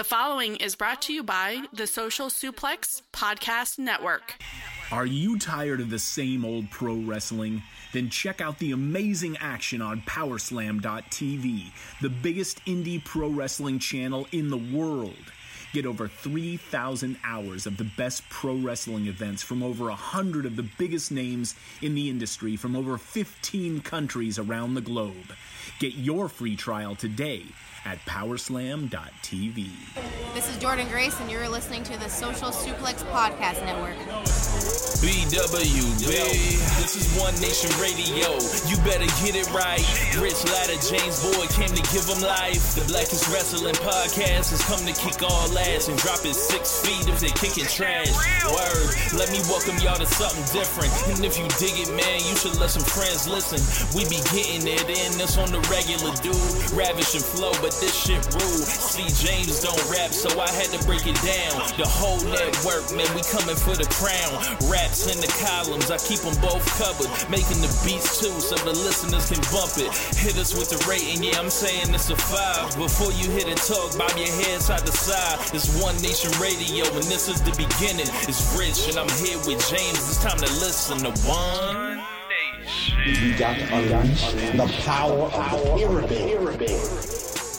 The following is brought to you by the Social Suplex Podcast Network. Are you tired of the same old pro wrestling? Then check out the amazing action on Powerslam.tv, the biggest indie pro wrestling channel in the world. Get over 3,000 hours of the best pro wrestling events from over 100 of the biggest names in the industry from over 15 countries around the globe. Get your free trial today at powerslam.tv. This is Jordan Grace, and you're listening to the Social Suplex Podcast Network. BWB, this is One Nation Radio. You better get it right. Rich Latta, James Boyd came to give them life. The Blackest Wrestling Podcast has come to kick all ass and drop it six feet if they kicking trash. Word, let me welcome y'all to something different. And if you dig it, man, you should let some friends listen. We be getting it in, this on the regular dude. Ravish and flow, but this shit rude. See, James don't rap, so I had to break it down. The whole network, man, we coming for the crown. Raps in the columns, I keep them both covered. Making the beats too, so the listeners can bump it. Hit us with the rating, yeah, I'm saying it's a five. Before you hit and talk, bob your head side to side. It's One Nation Radio, and this is the beginning. It's Rich, and I'm here with James. It's time to listen to One. We got to unleash the power of the pyramid.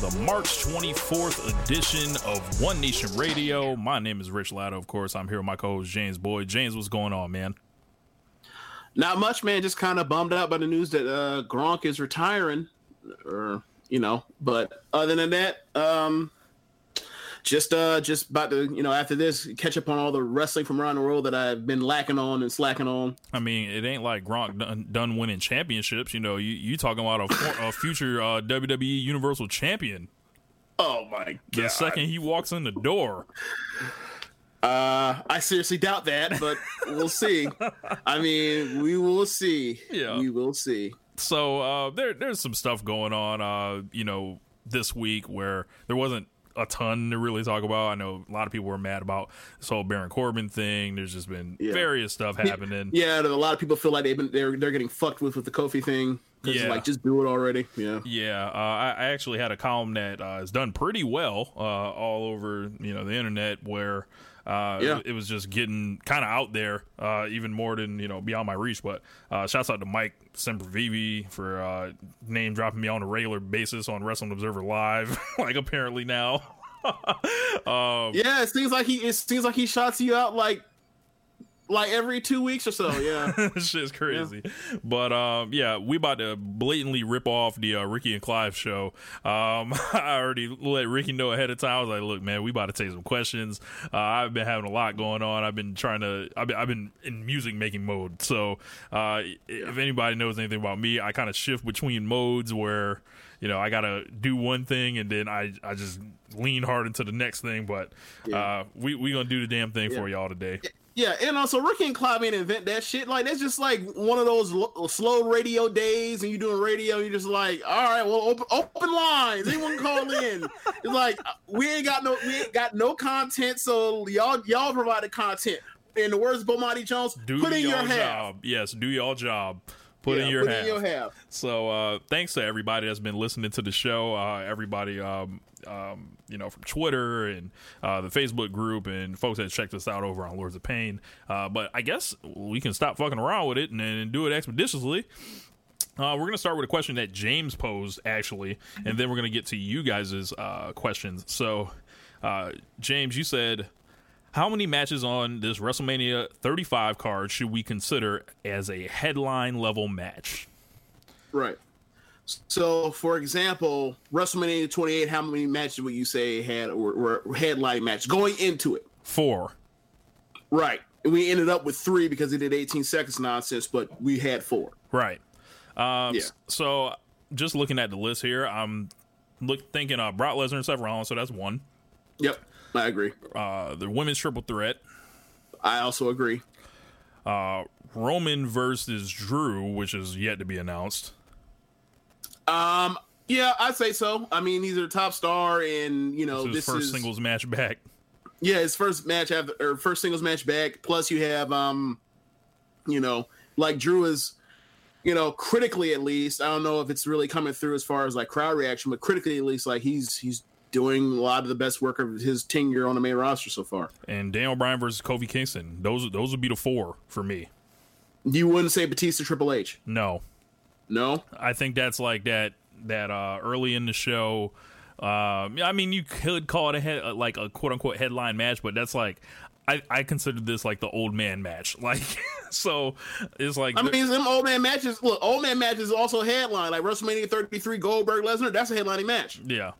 the March 24th edition of One Nation Radio. My name is Rich Latta, of course. I'm here with my co host, James Boyd. James, what's going on, man? Not much, man. Just kind of bummed out by the news that uh, Gronk is retiring, or you know. But other than that, um, just uh, just about to you know after this catch up on all the wrestling from around the world that I've been lacking on and slacking on. I mean, it ain't like Gronk done, done winning championships. You know, you, you talking about a, a future uh, WWE Universal Champion. Oh my god! The second he walks in the door. Uh, I seriously doubt that, but we'll see. I mean, we will see. Yeah. we will see. So uh, there, there's some stuff going on, uh, you know, this week where there wasn't a ton to really talk about. I know a lot of people were mad about this whole Baron Corbin thing. There's just been Yeah. various stuff happening. Yeah, a lot of people feel like they've been they're they're getting fucked with with the Kofi thing. Yeah. like just do it already. Yeah. Yeah, uh, I, I actually had a column that uh, has done pretty well uh, all over you know the internet where uh, Yeah. it was just getting kind of out there, uh, even more than you know beyond my reach. But uh, shouts out to Mike Sempervive for uh, name dropping me on a regular basis on Wrestling Observer Live, like apparently now. um, Yeah, it seems like he it seems like he shots you out like like every two weeks or so. Yeah. shit's crazy. But um, yeah, we about to blatantly rip off the uh, Ricky and Clive show. Um, I already let Ricky know ahead of time. I was like, "Look, man, we about to take some questions. Uh, I've been having a lot going on. I've been trying to. I've been, I've been in music making mode. So uh, if anybody knows anything about me, I kind of shift between modes where." You know, I gotta do one thing and then I, I just lean hard into the next thing. But uh, we we gonna do the damn thing for y'all today. Yeah, and also Ricky and Clive ain't invent that shit. Like that's just like one of those lo- slow radio days, and you doing radio, you're just like, all right, well, open, open lines. Anyone call in? it's like uh, we ain't got no, we ain't got no content, so y'all y'all provided content. In the words of Bomani Jones, do put in your y'all half. job. Yes, do y'all job. Put in Yeah, your put half. in your half. So uh, thanks to everybody that's been listening to the show. Uh, everybody, um, um, you know, from Twitter and uh, the Facebook group, and folks that checked us out over on Lords of Pain. Uh, but I guess we can stop fucking around with it and, and do it expeditiously. Uh, we're going to start with a question that James posed, actually, and then we're going to get to you guys' uh, questions. So, uh, James, you said, how many matches on this WrestleMania 35 card should we consider as a headline level match? Right. So, for example, WrestleMania 28, how many matches would you say had or, or headline match going into it? Four. Right. We ended up with three because it did 18 seconds nonsense, but we had four. Right. Um, Yeah. So, just looking at the list here, I'm look thinking uh, Brock Lesnar and Seth Rollins, so that's one. Yep, I agree. Uh, the women's triple threat. I also agree. Uh, Roman versus Drew, which is yet to be announced. Um, yeah, I'd say so. I mean, he's a top star, and you know, This is this, first is singles match back. yeah, his first match after or first singles match back. Plus, you have um, you know, like Drew is, you know, critically at least. I don't know if it's really coming through as far as like crowd reaction, but critically at least, like he's he's doing a lot of the best work of his tenure on the main roster so far. And Daniel Bryan versus Kofi Kingston. Those those would be the four for me. You wouldn't say Batista Triple H? No, No. I think that's like that that uh early in the show. Um, I mean, you could call it a head, like a quote unquote headline match, but that's like I I consider this like the old man match. Like, so it's like I mean, them old man matches. Look, old man matches also headline like WrestleMania 33 Goldberg Lesnar. That's a headlining match. Yeah,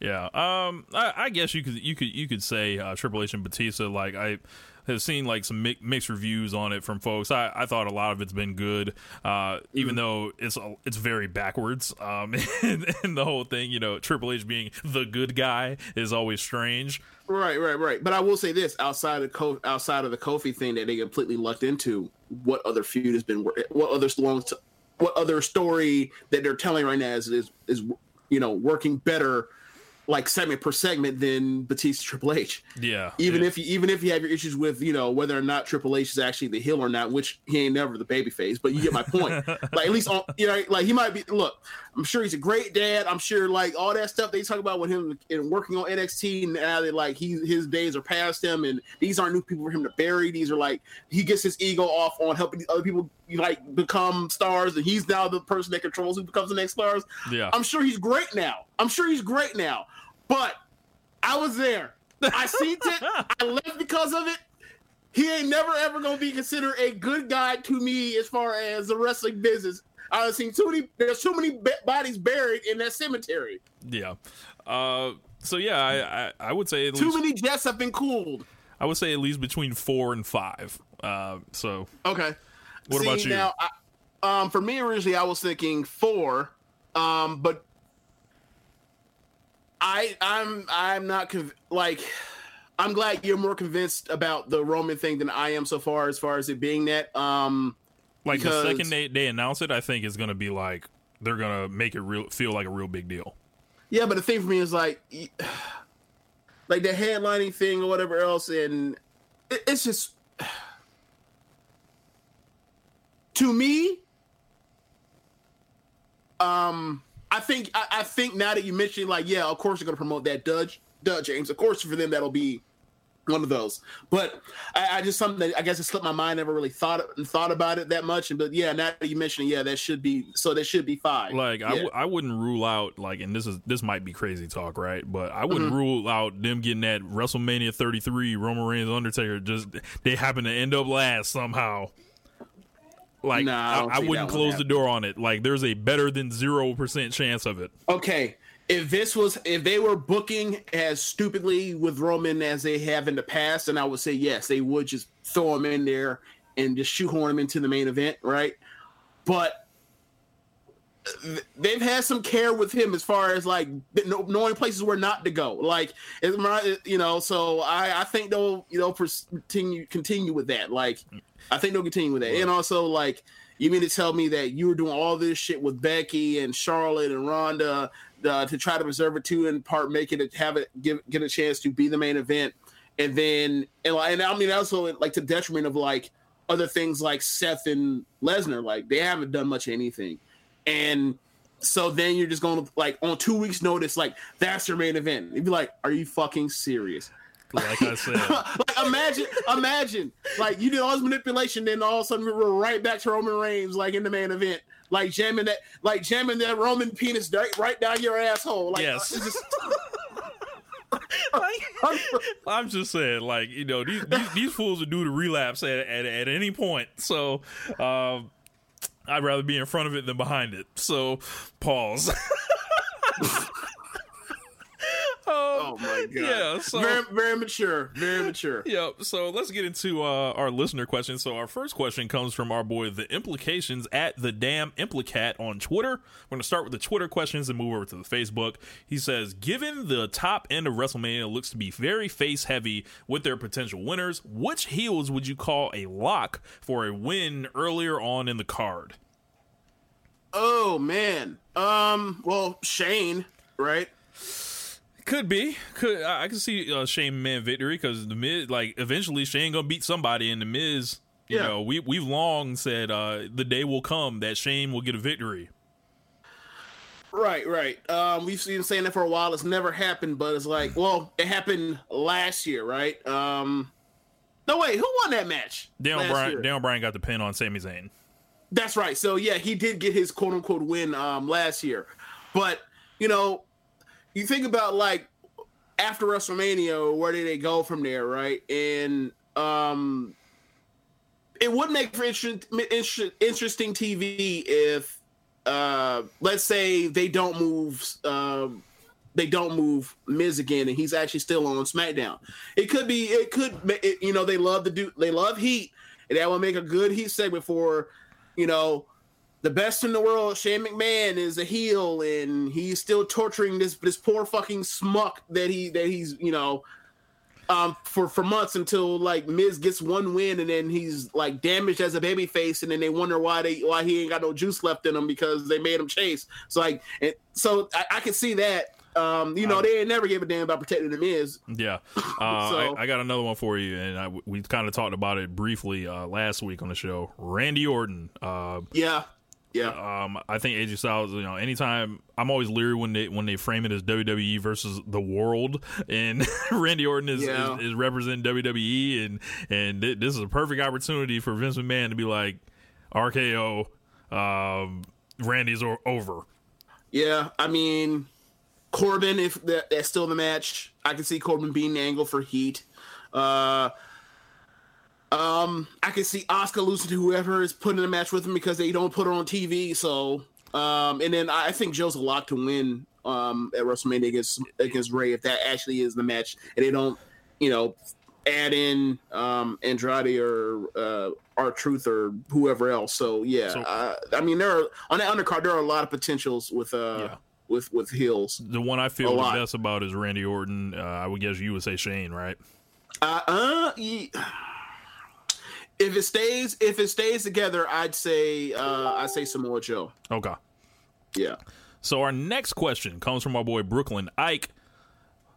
yeah. Um, I, I guess you could you could you could say uh, Triple H and Batista. Like I have seen like some mi- mixed reviews on it from folks. I, I thought a lot of it's been good, uh, even though it's it's very backwards. Um, and, and the whole thing, you know, Triple H being the good guy is always strange. Right, right, right. But I will say this: outside of Co- outside of the Kofi thing that they completely lucked into, what other feud has been? What other long? T- what other story that they're telling right now is is, is you know working better, like segment per segment than Batista Triple H. Yeah, Even yeah. if you even if you have your issues with you know whether or not Triple H is actually the heel or not, which he ain't never the baby face, but you get my point. like at least on you know like he might be. Look, I'm sure he's a great dad. I'm sure like all that stuff they talk about with him and working on NXT and now that like he his days are past him and these aren't new people for him to bury. These are like he gets his ego off on helping other people like become stars and he's now the person that controls who becomes the next stars. Yeah. I'm sure he's great now. I'm sure he's great now. But I was there. I seen it. I left because of it. He ain't never ever gonna be considered a good guy to me as far as the wrestling business. I've seen too many. There's too many bodies buried in that cemetery. yeah. Uh, so yeah, I, I I would say at Too least many jets have been cooled. I would say at least between four and five. Uh, so Okay. What See, about you? Now, I, um, for me originally, I was thinking four, um, but I, I'm, I'm not conv- like. I'm glad you're more convinced about the Roman thing than I am so far, as far as it being that. Um, like the second they they announce it, I think it's gonna be like they're gonna make it real feel like a real big deal. Yeah, but the thing for me is like, y- like the headlining thing or whatever else, and it, it's just to me. Um, I think I, I think now that you mentioned, like, yeah, of course you're gonna promote that Dudge, Dudge James. Of course, for them that'll be one of those. But I, I just something that I guess it slipped my mind. Never really thought thought about it that much. And But yeah, now that you mentioned, yeah, that should be so. That should be five. Like I yeah. w- I wouldn't rule out like, and this is this might be crazy talk, right? But I wouldn't Mm-hmm. rule out them getting that WrestleMania 33 Roman Reigns Undertaker. Just they happen to end up last somehow. Like No, I I, wouldn't close the door on it. Like there's a better than zero percent chance of it. okay if this was if they were booking as stupidly with roman as they have in the past then i would say yes they would just throw him in there and just shoehorn him into the main event right but they've had some care with him as far as like knowing places where not to go like you know so i i think they'll you know continue continue with that like i think they'll continue with that and also like you mean to tell me that you were doing all this shit with Becky and Charlotte and Ronda uh, to try to preserve it to in part make it have it give get a chance to be the main event, and then and, like- and I mean also like to detriment of like other things like Seth and Lesnar, like they haven't done much of anything, and so then you're just going to like on two weeks notice like that's your main event. You'd be like, are you fucking serious? Like I said, like imagine, imagine, like you did all this manipulation, then all of a sudden we're right back to Roman Reigns, like in the main event, like jamming that, like jamming that Roman penis right, right down your asshole. Like, Yes. it's just- I'm just saying, like you know, these these, these fools are due to relapse at, at at any point. So, um, I'd rather be in front of it than behind it. So, pause. oh my god. Yeah, so- very very mature. Very mature. Yep. So let's get into uh, our listener question. So our first question comes from our boy, the implications at the damn implicat on Twitter. We're gonna start with the Twitter questions and move over to the Facebook. He says, given the top end of WrestleMania looks to be very face heavy with their potential winners, which heels would you call a lock for a win earlier on in the card? Oh man. Um. Well, Shane, right? Could be. Could I I can see uh, Shane man victory because the Miz like eventually Shane gonna beat somebody and the Miz. You Yeah. know, we we've long said uh, the day will come that Shane will get a victory. Right, right. Um, we've been saying that for a while. It's never happened, but it's like, well, it happened last year, right? Um, no wait, who won that match? Daniel Bryan, year? Daniel Bryan got the pin on Sami Zayn. That's right. So yeah, he did get his quote unquote win um last year. But you know, you think about like after WrestleMania, where did they go from there, right? And um it would make for interesting interesting TV if uh let's say they don't move um they don't move Miz again, and he's actually still on SmackDown. It could be, it could, it, you know, they love to do, they love Heat, and that will make a good Heat segment for, you know, the best in the world. Shane McMahon is a heel, and he's still torturing this this poor fucking smuck that he that he's you know, um, for for months until like Miz gets one win, and then he's like damaged as a baby face, and then they wonder why they why he ain't got no juice left in him because they made him chase. So like, and so I, I can see that. Um, you know, they never gave a damn about protecting the Miz. Yeah, uh, So- I, I got another one for you, and I, we kind of talked about it briefly uh, last week on the show. Randy Orton. Uh, Yeah, yeah. um, I think AJ Styles. You know, anytime I'm always leery when they when they frame it as WWE versus the world, and Randy Orton is, Yeah. is, is representing WWE, and and thi- this is a perfect opportunity for Vince McMahon to be like, RKO, um, Randy's o- over. Yeah, I mean, Corbin, if that, that's still the match, I can see Corbin being the angle for Heat. Uh, um, I can see Asuka losing to whoever is putting in a match with him because they don't put her on TV. So, um, and then I think Joe's a lock to win um, at WrestleMania against against Rey if that actually is the match, and they don't, you know, add in um, Andrade or uh, R-Truth or whoever else. So yeah, So- uh, I mean there are on the undercard there are a lot of potentials with uh Yeah. with with heels. The one I feel the lot. best about is Randy Orton. Uh, I would guess you would say Shane, right? Uh, uh ye- if it stays if it stays together, I'd say uh I'd say Samoa Joe. Okay. Yeah. So our next question comes from our boy Brooklyn Ike.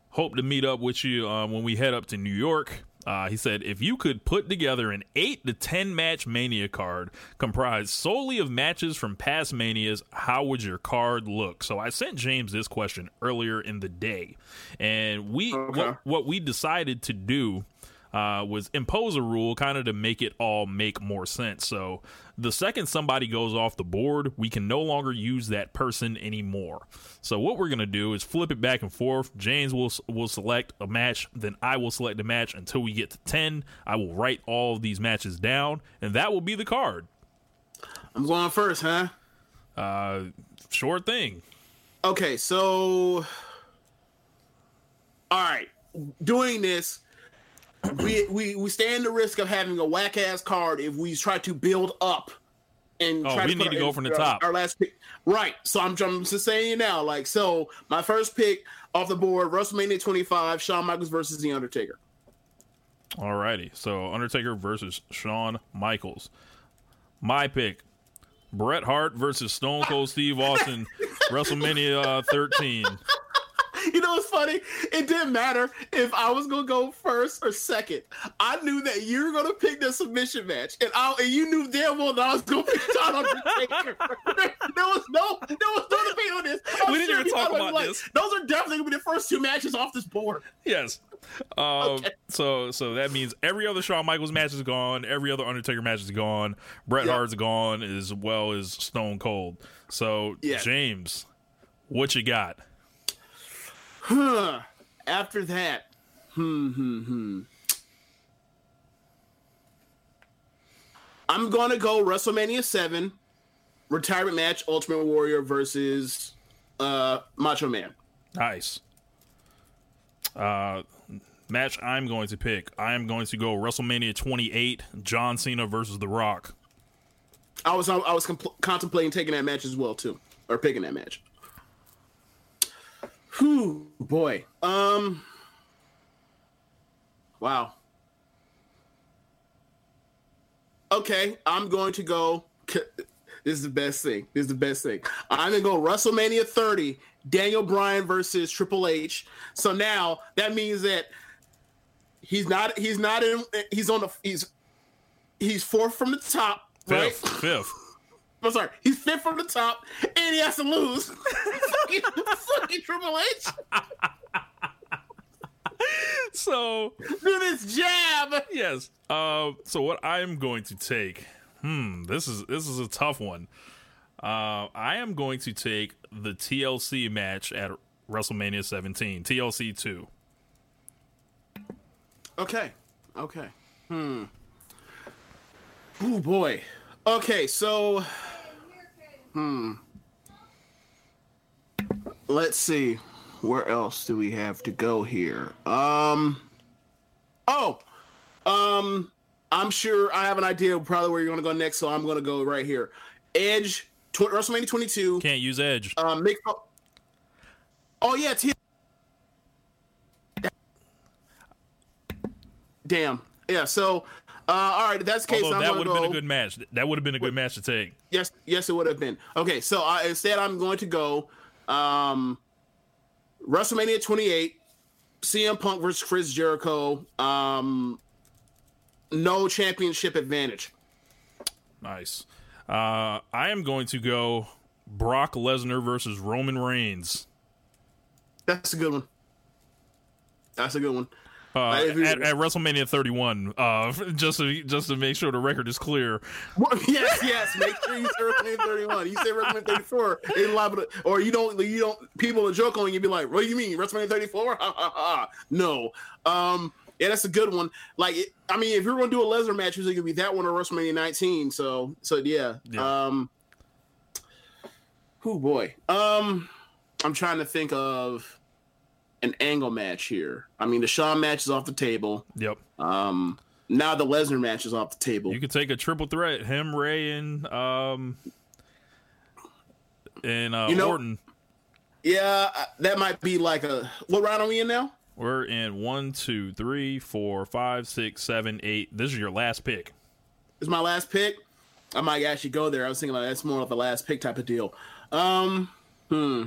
Hope to meet up with you uh, when we head up to New York. Uh, he said, if you could put together an eight to ten match Mania card comprised solely of matches from past Manias, how would your card look? So I sent James this question earlier in the day, and we Okay. what, what we decided to do uh, was impose a rule kind of to make it all make more sense. So the second somebody goes off the board, we can no longer use that person anymore. So what we're gonna do is flip it back and forth. James will will select a match, then I will select a match until we get to ten. I will write all of these matches down, and that will be the card. I'm going first, huh? Uh, sure thing. Okay, so all right, doing this, we we we stand the risk of having a whack ass card if we try to build up. And Oh, try we put need to our- go from the our- top. Our last pick, right? So I'm, I'm just saying now. Like, so my first pick off the board: WrestleMania 25, Shawn Michaels versus The Undertaker. Alrighty. So Undertaker versus Shawn Michaels. My pick. Bret Hart versus Stone Cold Steve Austin, WrestleMania uh, 13. You know what's funny? It didn't matter if I was gonna go first or second. I knew that you were gonna pick the submission match, and I and you knew damn well that I was gonna pick Shawn Undertaker. there, there was no there was no debate on this. I'm We didn't even talk thought it was about like, this. Those are definitely gonna be the first two matches off this board. Yes. Um, So so that means every other Shawn Michaels match is gone. Every other Undertaker match is gone. Bret Yeah. Hart's gone as well as Stone Cold. So Yeah. James, what you got? Huh. After that, hmm, hmm, hmm. I'm gonna go WrestleMania seven, retirement match, Ultimate Warrior versus uh Macho Man. Nice. Uh, match I'm going to pick. I am going to go WrestleMania 28, John Cena versus The Rock. I was I was compl- contemplating taking that match as well too, or picking that match. Whew, boy. Um. Wow. Okay, I'm going to go. This is the best thing. This is the best thing. I'm gonna go WrestleMania 30, Daniel Bryan versus Triple H. So now that means that he's not he's not in he's on the he's he's fourth from the top, right? Fifth. I'm sorry, he's fifth from the top, and he has to lose. fucking, fucking Triple H. So Do this jab. yes. Uh, so what I'm going to take? Hmm. This is this is a tough one. Uh, I am going to take the TLC match at WrestleMania 17, TLC 2. Okay. Okay. Hmm. Oh boy. Okay, so hmm. Let's see. Where else do we have to go here? Um Oh. Um I'm sure I have an idea of probably where you're going to go next, so I'm going to go right here. Edge tw- WrestleMania 22. Can't use Edge. Um Mick Oh yeah, T- Damn. Yeah, so uh, all right, that's the case. Although I'm that would have been a good match. That would have been a good match to take. Yes, yes, it would have been. Okay, so uh, instead, I'm going to go um, WrestleMania 28, CM Punk versus Chris Jericho. Um, no championship advantage. Nice. Uh, I am going to go Brock Lesnar versus Roman Reigns. That's a good one. That's a good one. Uh, at, at WrestleMania 31, uh, just to just to make sure the record is clear. Well, yes, yes. Make sure you say WrestleMania 31. You say WrestleMania 34, they liable to, or you don't. You don't. People will joke on you. Be like, "What do you mean WrestleMania 34?" Ha ha ha. No. Um. Yeah, that's a good one. Like, it, I mean, if you're going to do a Lesnar match, it's going to be that one or WrestleMania 19. So, so yeah. Yeah. Um. Oh boy. Um. I'm trying to think of an angle match here. I mean, the Shawn match is off the table. Yep. Um. Now the Lesnar match is off the table. You could take a triple threat: him, Rey, and um, and uh, You know- Orton. Yeah, uh, that might be like a. What round are we in now? We're in one, two, three, four, five, six, seven, eight. This is your last pick. This is my last pick. I might actually go there. I was thinking like that's more of a last pick type of deal. Um, hmm.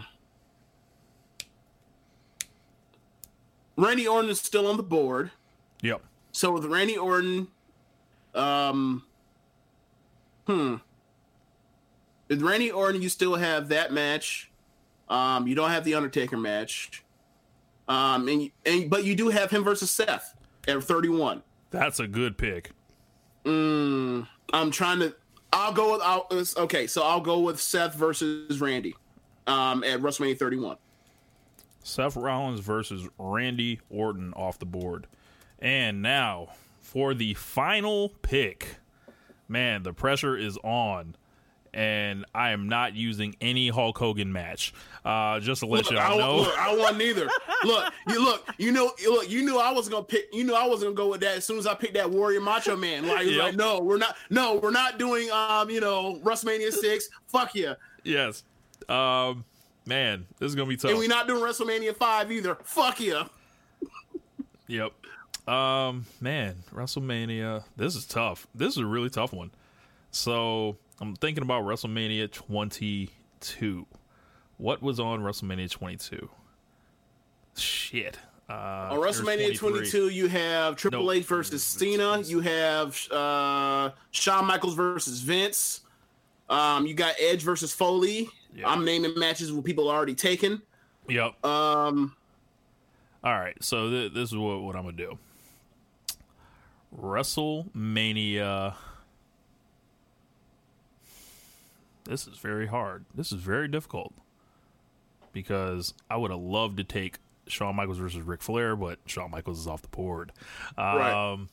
Randy Orton is still on the board. Yep. So with Randy Orton, um, hmm. With Randy Orton, you still have that match. Um, you don't have the Undertaker match. Um, and, and but you do have him versus Seth at 31. That's a good pick. Mm, I'm trying to. I'll go with. I'll, okay, so I'll go with Seth versus Randy, um, at WrestleMania 31. Seth Rollins versus Randy Orton off the board. And now for the final pick. Man, the pressure is on. And I am not using any Hulk Hogan match. Uh, just to let Look, y'all I, know. look, I want neither. look, you look, you know, look, you knew I was gonna pick. You knew I was gonna go with that as soon as I picked that Warrior Macho Man. Like, Yep. like, no, we're not. No, we're not doing. Um, you know, WrestleMania six. Fuck yeah, yes. Um, man, this is gonna be tough. and we're not doing WrestleMania five either. Fuck yeah. Yep. Um, man, WrestleMania. This is tough. This is a really tough one. So I'm thinking about WrestleMania 22. What was on WrestleMania 22? Shit. Uh, On WrestleMania 22, you have Triple No. H versus Cena. You have uh, Shawn Michaels versus Vince. Um, you got Edge versus Foley. Yeah. I'm naming matches where people are already taken. Yep. Um, All right. So th- this is what, what I'm gonna do. WrestleMania. This is very hard. This is very difficult because I would have loved to take Shawn Michaels versus Ric Flair, but Shawn Michaels is off the board. Right. Um,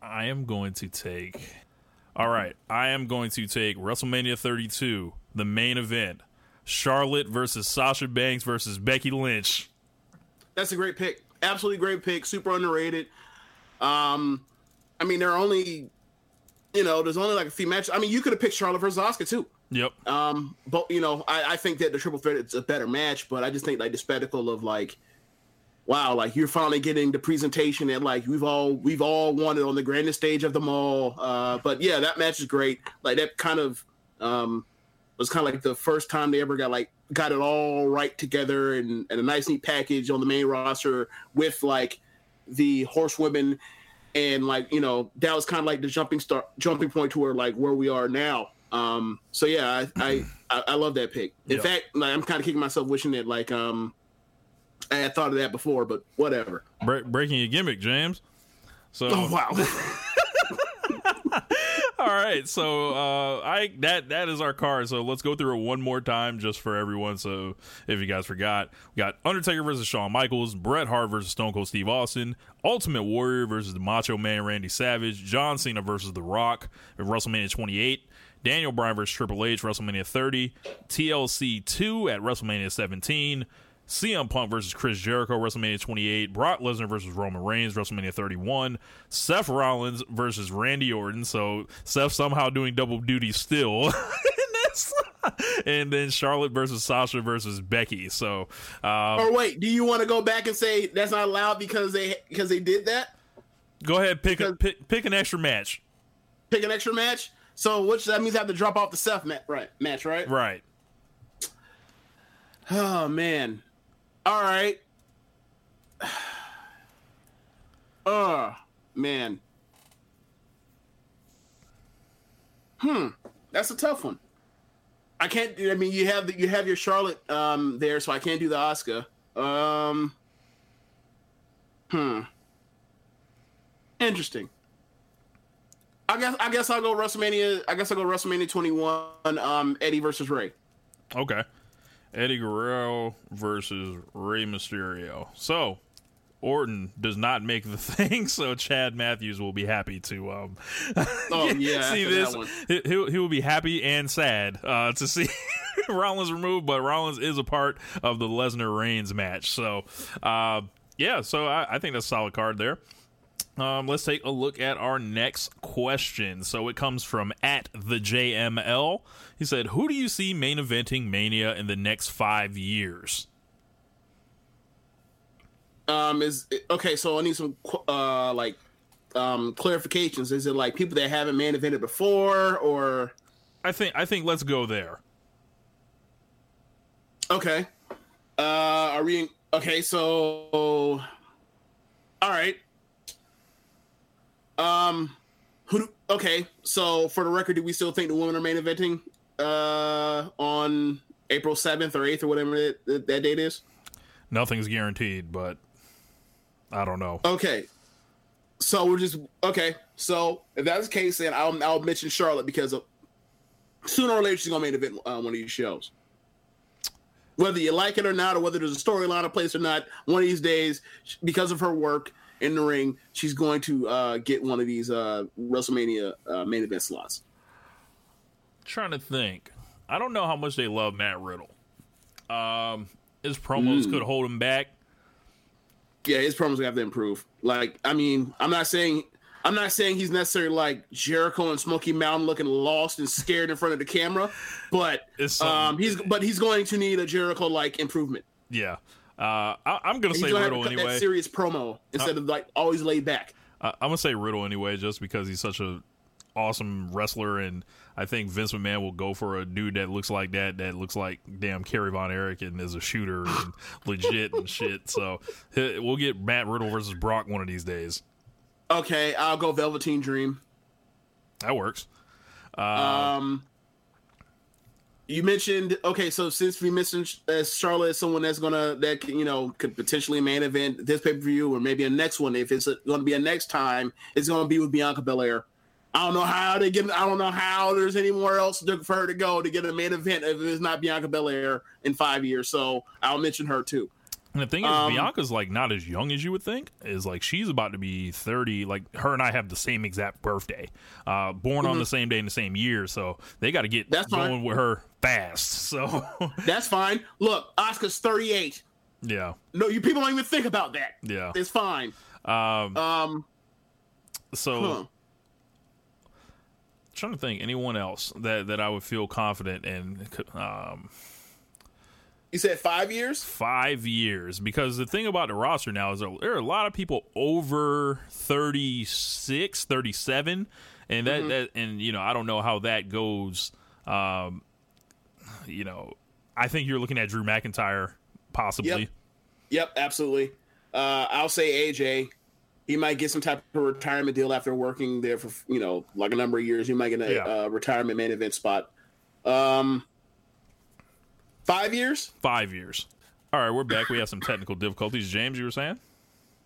I am going to take. All right, I am going to take WrestleMania 32, the main event: Charlotte versus Sasha Banks versus Becky Lynch. that's a great pick. Absolutely great pick. Super underrated. Um, I mean, there are only, you know, there's only like a few matches. I mean, you could have picked Charlotte versus Asuka too. Yep. Um, but you know, I, I think that the triple threat is a better match. But I just think like the spectacle of like, wow, like you're finally getting the presentation that like we've all we've all wanted on the grandest stage of them all. Uh, but yeah, that match is great. Like that kind of um was kind of like the first time they ever got like got it all right together and, and a nice neat package on the main roster with like the horsewomen and like you know that was kind of like the jumping start jumping point to where like where we are now um so yeah i i i, I love that pick in Yeah. fact like i'm kind of kicking myself wishing that like um i had thought of that before but whatever Bre- breaking your gimmick, James. So oh wow all right, so uh, I that that is our card. So let's go through it one more time just for everyone. So if you guys forgot, we got Undertaker versus Shawn Michaels, Bret Hart versus Stone Cold Steve Austin, Ultimate Warrior versus the Macho Man Randy Savage, John Cena versus The Rock at WrestleMania 28. Daniel Bryan versus Triple H, WrestleMania 30, TLC 2 at WrestleMania 17, CM Punk versus Chris Jericho, WrestleMania 28. Brock Lesnar versus Roman Reigns, WrestleMania 31. Seth Rollins versus Randy Orton. So Seth somehow doing double duty still. and then Charlotte versus Sasha versus Becky. So, um, or wait do you want to go back and say that's not allowed because they because they did that go ahead pick a pick, pick an extra match. pick an extra match so which that means I have to drop off the Seth right match right Right. Oh man. All right. Oh man. Hmm. That's a tough one. I can't. I mean, you have the, you have your Charlotte um there, so I can't do the Asuka. Um. Hmm. Interesting. I guess I guess I'll go WrestleMania. I guess I'll go WrestleMania 21. Um, Eddie versus Rey. Okay. Eddie Guerrero versus Rey Mysterio. So, Orton does not make the thing, so Chad Matthews will be happy to um Oh yeah, see this. He, he will be happy and sad uh, to see Rollins removed, but Rollins is a part of the Lesnar Reigns match. So, uh, yeah, so I, I think that's a solid card there. Um, let's take a look at our next question. So it comes from at the JML. He said, "Who do you see main eventing Mania in the next five years?" Um, is okay. So I need some uh like um clarifications. Is it like people that haven't main evented before, or I think I think let's go there. okay? Uh, are we in, okay? So all right. Um, who? Do, okay. So for the record, do we still think the women are main eventing uh on April seventh or eighth or whatever that, that date is? Nothing's guaranteed, but I don't know. Okay. So we're just okay. So if that's the case, then I'll I'll mention Charlotte because of, sooner or later she's gonna main event uh, one of these shows. Whether you like it or not, or whether there's a storyline in place or not, one of these days, because of her work in the ring, she's going to uh, get one of these uh, WrestleMania uh, main event slots. trying to think. I don't know how much they love Matt Riddle. Um, his promos Mm. could hold him back. Yeah, his promos have to improve. Like, I mean, I'm not saying I'm not saying he's necessarily like Jericho and Smoky Mountain looking lost and scared in front of the camera, but um, he's but he's going to need a Jericho like improvement. Yeah. Uh, I, I'm gonna say gonna Riddle anyway. that serious promo instead of like always laid back. I, I'm gonna say Riddle anyway, just because he's such a awesome wrestler, and I think Vince McMahon will go for a dude that looks like that, that looks like damn Kerry Von Erich and is a shooter and legit and shit. So we'll get Matt Riddle versus Brock one of these days. Okay, I'll go Velveteen Dream. That works. Um, you mentioned okay, so since we mentioned uh, Charlotte as someone that's gonna that you know could potentially main event this pay per view or maybe a next one if it's going to be a next time, it's to be with Bianca Belair. I don't know how they get. I don't know how there's anywhere else for her to go to get a main event if it's not Bianca Belair in five years. So I'll mention her too. And the thing is, Um, Bianca's like not as young as you would think. Is like she's about to be thirty. Like her and I have the same exact birthday, uh, born on Mhm. the same day in the same year. So they got to get That's fine. going with her fast. So That's fine. Look, Asuka's 38. Yeah. No, you people don't even think about that. Yeah. It's fine. Um. Um, So. huh. trying to think anyone else that that I would feel confident in um you said five years. five years because the thing about the roster now is there are a lot of people over 36 37 and that, that and you know I don't know how that goes um you know I think you're looking at Drew McIntyre possibly Yep. Yep, absolutely. Uh, I'll say AJ. He might get some type of retirement deal after working there for you know like a number of years. He might get a Yeah. uh, retirement main event spot. Um, five years. five years all right we're back we have some technical difficulties James you were saying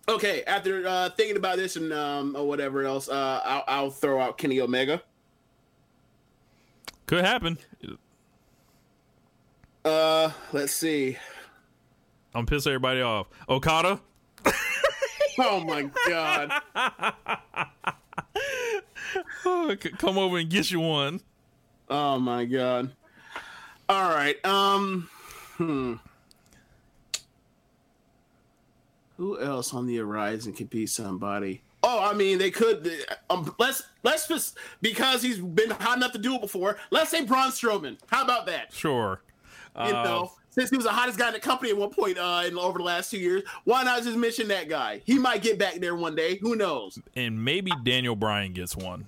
Okay, after uh, thinking about this and um, or whatever else, uh, I'll, I'll throw out Kenny Omega. could happen Uh, let's see. I'm piss everybody off Okada Oh my god. C- come over and get you one Oh my god. All right. Um. Hmm. Who else on the horizon could be somebody? Oh, I mean, they could. Um, let's let's just because he's been hot enough to do it before. Let's say Braun Strowman. How about that? sure You know, since he was the hottest guy in the company at one point uh, in over the last two years, why not just mention that guy? He might get back there one day. Who knows? and maybe Daniel Bryan gets one.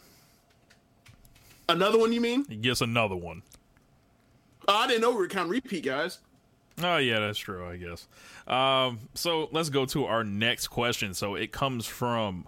Another one, you mean? He gets another one. Oh, I didn't know we were counting repeat guys. Oh yeah, that's true. I guess. Um, so let's go to our next question. So it comes from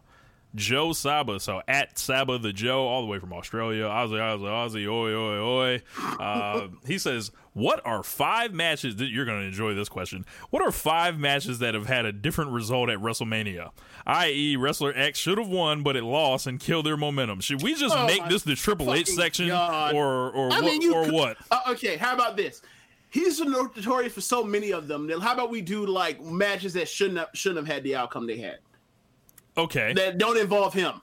Joe Saba. So at Saba the Joe, all the way from Australia. Aussie, Aussie, Aussie, oi, oi, oi. Uh, he says, "What are five matches that you're going to enjoy this question? What are five matches that have had a different result at WrestleMania? I.e., wrestler X should have won, but it lost and killed their momentum. Should we just Oh make this the Triple H section, God. or or I mean, you or could- what? Uh, okay, how about this? He's notorious for so many of them. Then how about we do like matches that shouldn't have, shouldn't have had the outcome they had Okay, that don't involve him?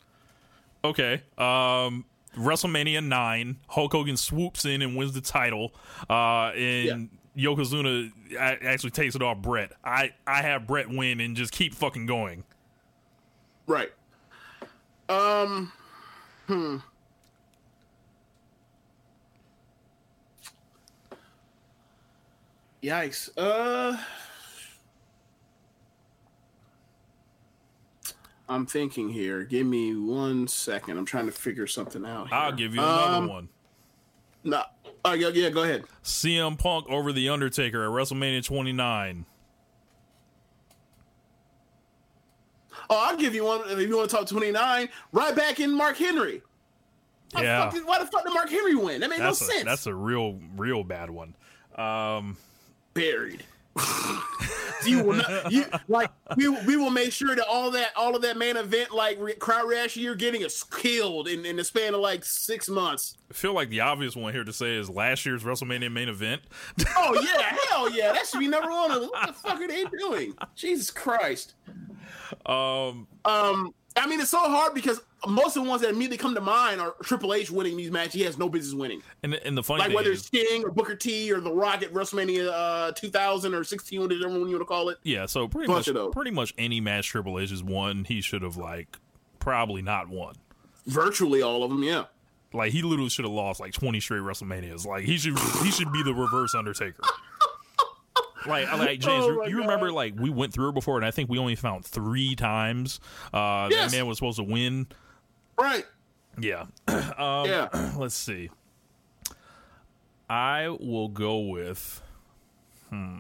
Okay. Um WrestleMania 9, Hulk Hogan swoops in and wins the title. Uh and Yokozuna a- actually takes it off Bret. I I have Bret win and just keep fucking going. Right. Um. Hmm. Yikes. Uh. I'm thinking here. Give me one second. I'm trying to figure something out. Here. I'll give you another Um, one. No. Oh, yeah, yeah, go ahead. CM Punk over the Undertaker at WrestleMania 29. Oh, I'll give you one if you want to talk 29. Ryback in Mark Henry. Why Yeah. The fuck did, why the fuck did Mark Henry win? That made That's no a, sense. that's a real real bad one. Um buried. you will not. You like we we will make sure that all that all of that main event like re- crowd reaction you're getting is killed in, in the span of like six months. I feel like the obvious one here to say is last year's WrestleMania main event. Oh yeah, hell yeah, that should be number one. What the fuck are they doing? Jesus Christ. Um Um, I mean it's so hard because most of the ones that immediately come to mind are Triple H winning these matches. He has no business winning. and and the funny Like whether is, it's Sting or Booker T or The Rock at WrestleMania uh, 2000 or 16, whatever one you want to call it. Yeah, so pretty Bunch much pretty much any match Triple H has won, he should have like probably not won. Virtually all of them, yeah. Like he literally should have lost like twenty straight WrestleManias. Like he should he should be the reverse Undertaker. Like, like James, Oh you remember like we went through it before, and I think we only found three times uh, Yes. that man was supposed to win. Right. Yeah. um, Yeah. Let's see. I will go with. Hmm.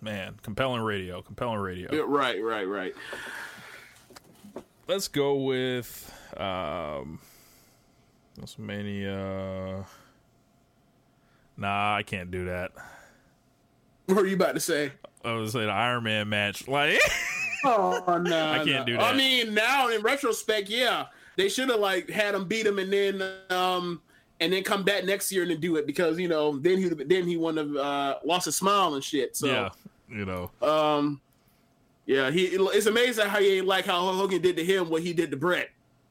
Man, compelling radio, compelling radio. Yeah, right, right, right. Let's go with um WrestleMania. Nah, I can't do that. What are you about to say? I was saying Iron Man match. Like Oh no, I can't no. do that. I mean, now in retrospect, yeah, they should have like had him beat him and then um and then come back next year and then do it because you know then he then he wouldn't have uh, lost his smile and shit. So yeah, you know. um yeah, he it's amazing how he ain't like how Hogan did to him what he did to Bret.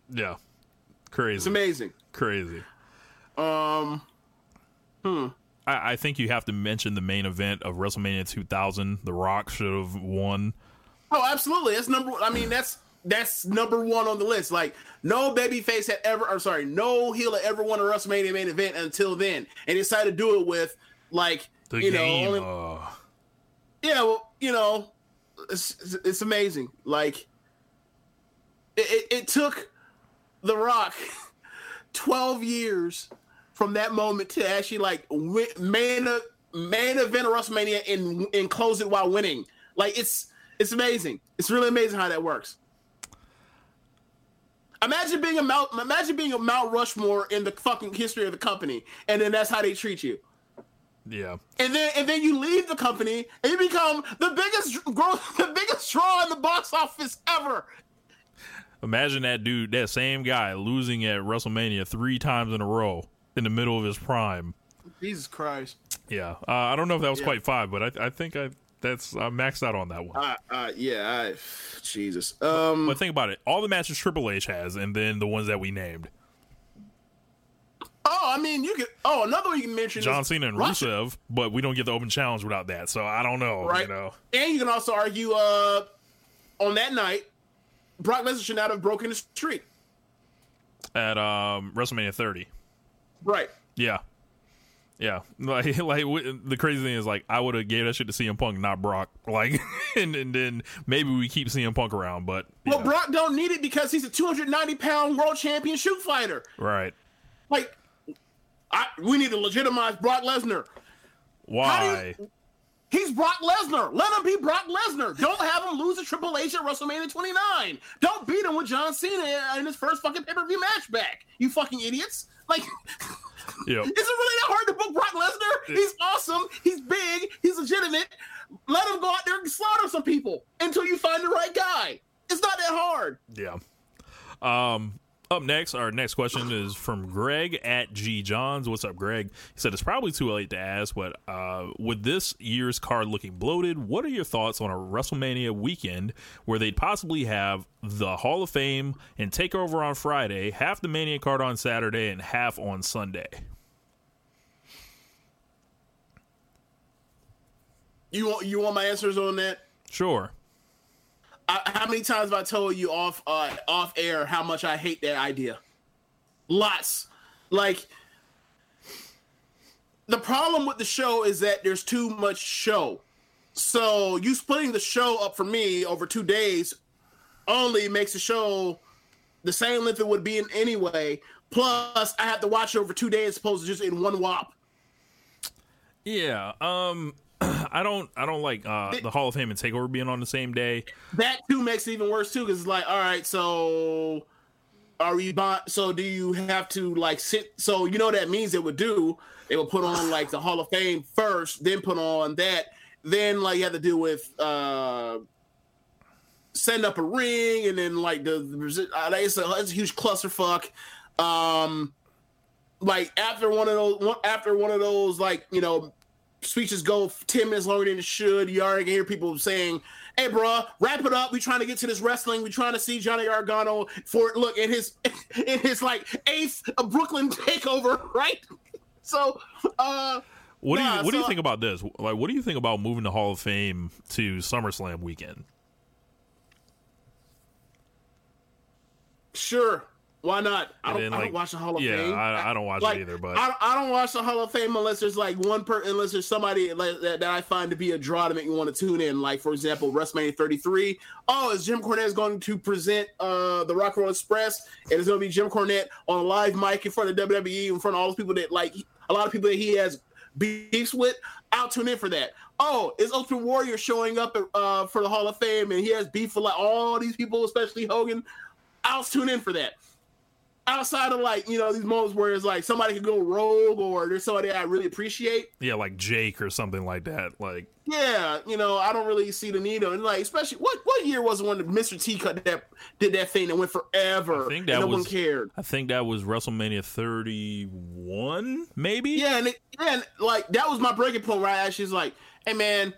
Yeah. Crazy. It's amazing. Crazy. Um Hmm. I, I think you have to mention the main event of WrestleMania 2000. The Rock should have won. Oh, absolutely. That's number. I mean, that's that's number one on the list. Like no babyface had ever. I'm sorry, no heel had ever won a WrestleMania main event until then, and he decided to do it with like The you game. know, only, uh, yeah, well, you know, it's it's amazing. Like it, it, it took The Rock twelve years from that moment to actually like win, main main event of WrestleMania and and close it while winning. Like it's it's amazing. It's really amazing how that works. Imagine being a Mount imagine being a Mount Rushmore in the fucking history of the company, and then that's how they treat you yeah. and then and then you leave the company and you become the biggest growth, the biggest draw in the box office ever. Imagine that dude, that same guy, losing at WrestleMania three times in a row in the middle of his prime. Jesus Christ! Yeah. Uh, I don't know if that was Yeah. quite five, but I, I think I that's I maxed out on that one. Uh, uh, yeah, I, Jesus. Um, but think about it. All the matches Triple H has, and then the ones that we named. oh, I mean, you could. Oh, another one you can mention John Cena and Russia, Rusev, but we don't get the open challenge without that. So I don't know. right? You know. And you can also argue, uh, on that night, Brock Lesnar should not have broken his streak. At um, WrestleMania 30. Right. Yeah. Yeah, like like the crazy thing is like I would have gave that shit to CM Punk, not Brock. Like, and, and then maybe we keep CM Punk around, but Well, Brock don't need it because he's a 290 pound world champion shoot fighter. right? Like, I, we need to legitimize Brock Lesnar. Why? He's Brock Lesnar. Let him be Brock Lesnar. Don't have him lose a Triple H at WrestleMania 29. Don't beat him with John Cena in his first fucking pay per view match back. You fucking idiots. Like, Yeah. is it really that hard to book Brock Lesnar? He's awesome. He's big. He's legitimate. Let him go out there and slaughter some people until you find the right guy. It's not that hard. Yeah. Um. Up next, our next question is from Greg at G Johns. What's up, Greg? He said it's probably too late to ask, but uh, with this year's card looking bloated, what are your thoughts on a WrestleMania weekend where they'd possibly have the Hall of Fame and Takeover on Friday, half the Mania card on Saturday, and half on Sunday? You want you want my answers on that? Sure. I, how many times have I told you off uh, off air how much I hate that idea? Lots. Like the problem with the show is that there's too much show. So you splitting the show up for me over two days only makes the show the same length it would be in anyway. Plus, I have to watch it over two days as opposed to just in one whop. Yeah. Um. I don't. I don't like uh, the Hall of Fame and Takeover being on the same day. that too makes it even worse too because it's like all right so are you so do you have to like sit so you know what that means it would do it would put on like the hall of fame first then put on that then like you have to deal with uh setting up a ring and then like the, the uh, it's, a, it's a huge clusterfuck um like after one of those one, after one of those like you know speeches go 10 minutes longer than it should. You already hear people saying, Hey, bro, wrap it up. We trying to get to this wrestling. We trying to see Johnny Gargano for look in his in his like eighth Brooklyn takeover, right? So, uh, What do nah, you What do you think about this? Like, what do you think about moving the Hall of Fame to SummerSlam weekend? Sure, why not? I don't, then, I like- don't watch the Hall of yeah, Fame. I- I don't watch it either, but- I, I don't watch the Hall of Fame unless there's like one per unless there's somebody like, that, that I find to be a draw to make me want to tune in. Like for example, WrestleMania 33. Oh, is Jim Cornette going to present uh the Rock and Roll Express, and it's going to be Jim Cornette on a live mic in front of WWE, in front of all those people that like a lot of people that he has beefs with. I'll tune in for that. Oh, is Ultimate Warrior showing up uh, for the Hall of Fame, and he has beef with like all these people, especially Hogan. I'll tune in for that outside of like you know these moments where it's like somebody could go rogue or there's somebody I really appreciate. Yeah, like Jake or something like that. Like, Yeah, you know I don't really see the need of and like especially what what year was one that Mr. T cut that did that thing that went forever I think that no was one cared. I think that was WrestleMania 31, maybe. Yeah, and, it, yeah, and like that was my breaking point where I actually was like, hey man.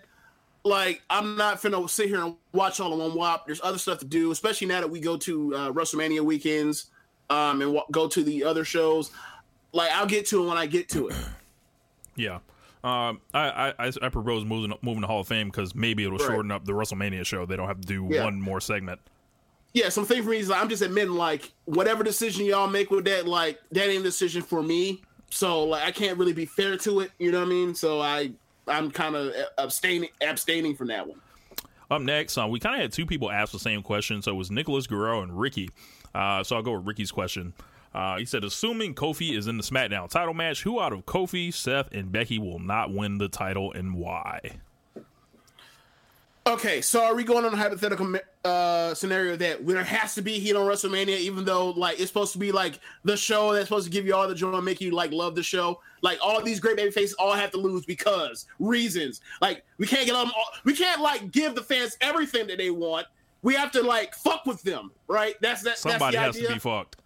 Like I'm not finna sit here and watch all in one wop. There's other stuff to do, especially now that we go to uh, WrestleMania weekends um, and wa- go to the other shows. Like I'll get to it when I get to it. Yeah. Um, I, I, I propose moving moving to Hall of Fame because maybe it'll Right. shorten up the WrestleMania show. They don't have to do Yeah. one more segment. yeah, some thing for me is like, I'm just admitting like whatever decision y'all make with that, like that ain't a decision for me. So like I can't really be fair to it. You know what I mean? So I I'm kind of abstaining abstaining from that one. Up next, uh, we kind of had two people ask the same question. So it was Nicholas Guerrero and Ricky. Uh, so I'll go with Ricky's question. Uh, he said, assuming Kofi is in the SmackDown title match, who out of Kofi, Seth, and Becky will not win the title and why? Okay, so are we going on a hypothetical uh, scenario that there has to be heat on WrestleMania, even though like it's supposed to be like the show that's supposed to give you all the joy and make you like love the show? Like all these great baby faces all have to lose because reasons. Like we can't get them. All, we can't like give the fans everything that they want. We have to like fuck with them, right? That's that. Somebody that's has the idea. to be fucked.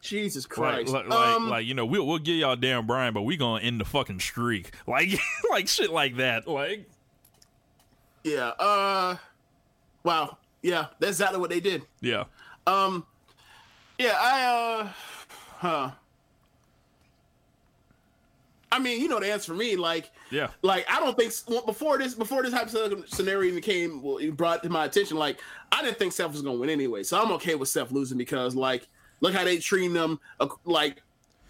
Jesus Christ. like, like, um, like, you know, we'll we'll give y'all Dan Bryan, but we gonna end the fucking streak, like like shit like that. Like, yeah. Uh. Wow. Yeah, that's exactly what they did. yeah, Um, yeah, I uh, huh. I mean, you know the answer for me. Like, yeah, like I don't think well, before this before this hypothetical scenario even came well, it brought to my attention. Like, I didn't think Seth was gonna win anyway, so I'm okay with Seth losing because like, look how they treating him. Uh, like,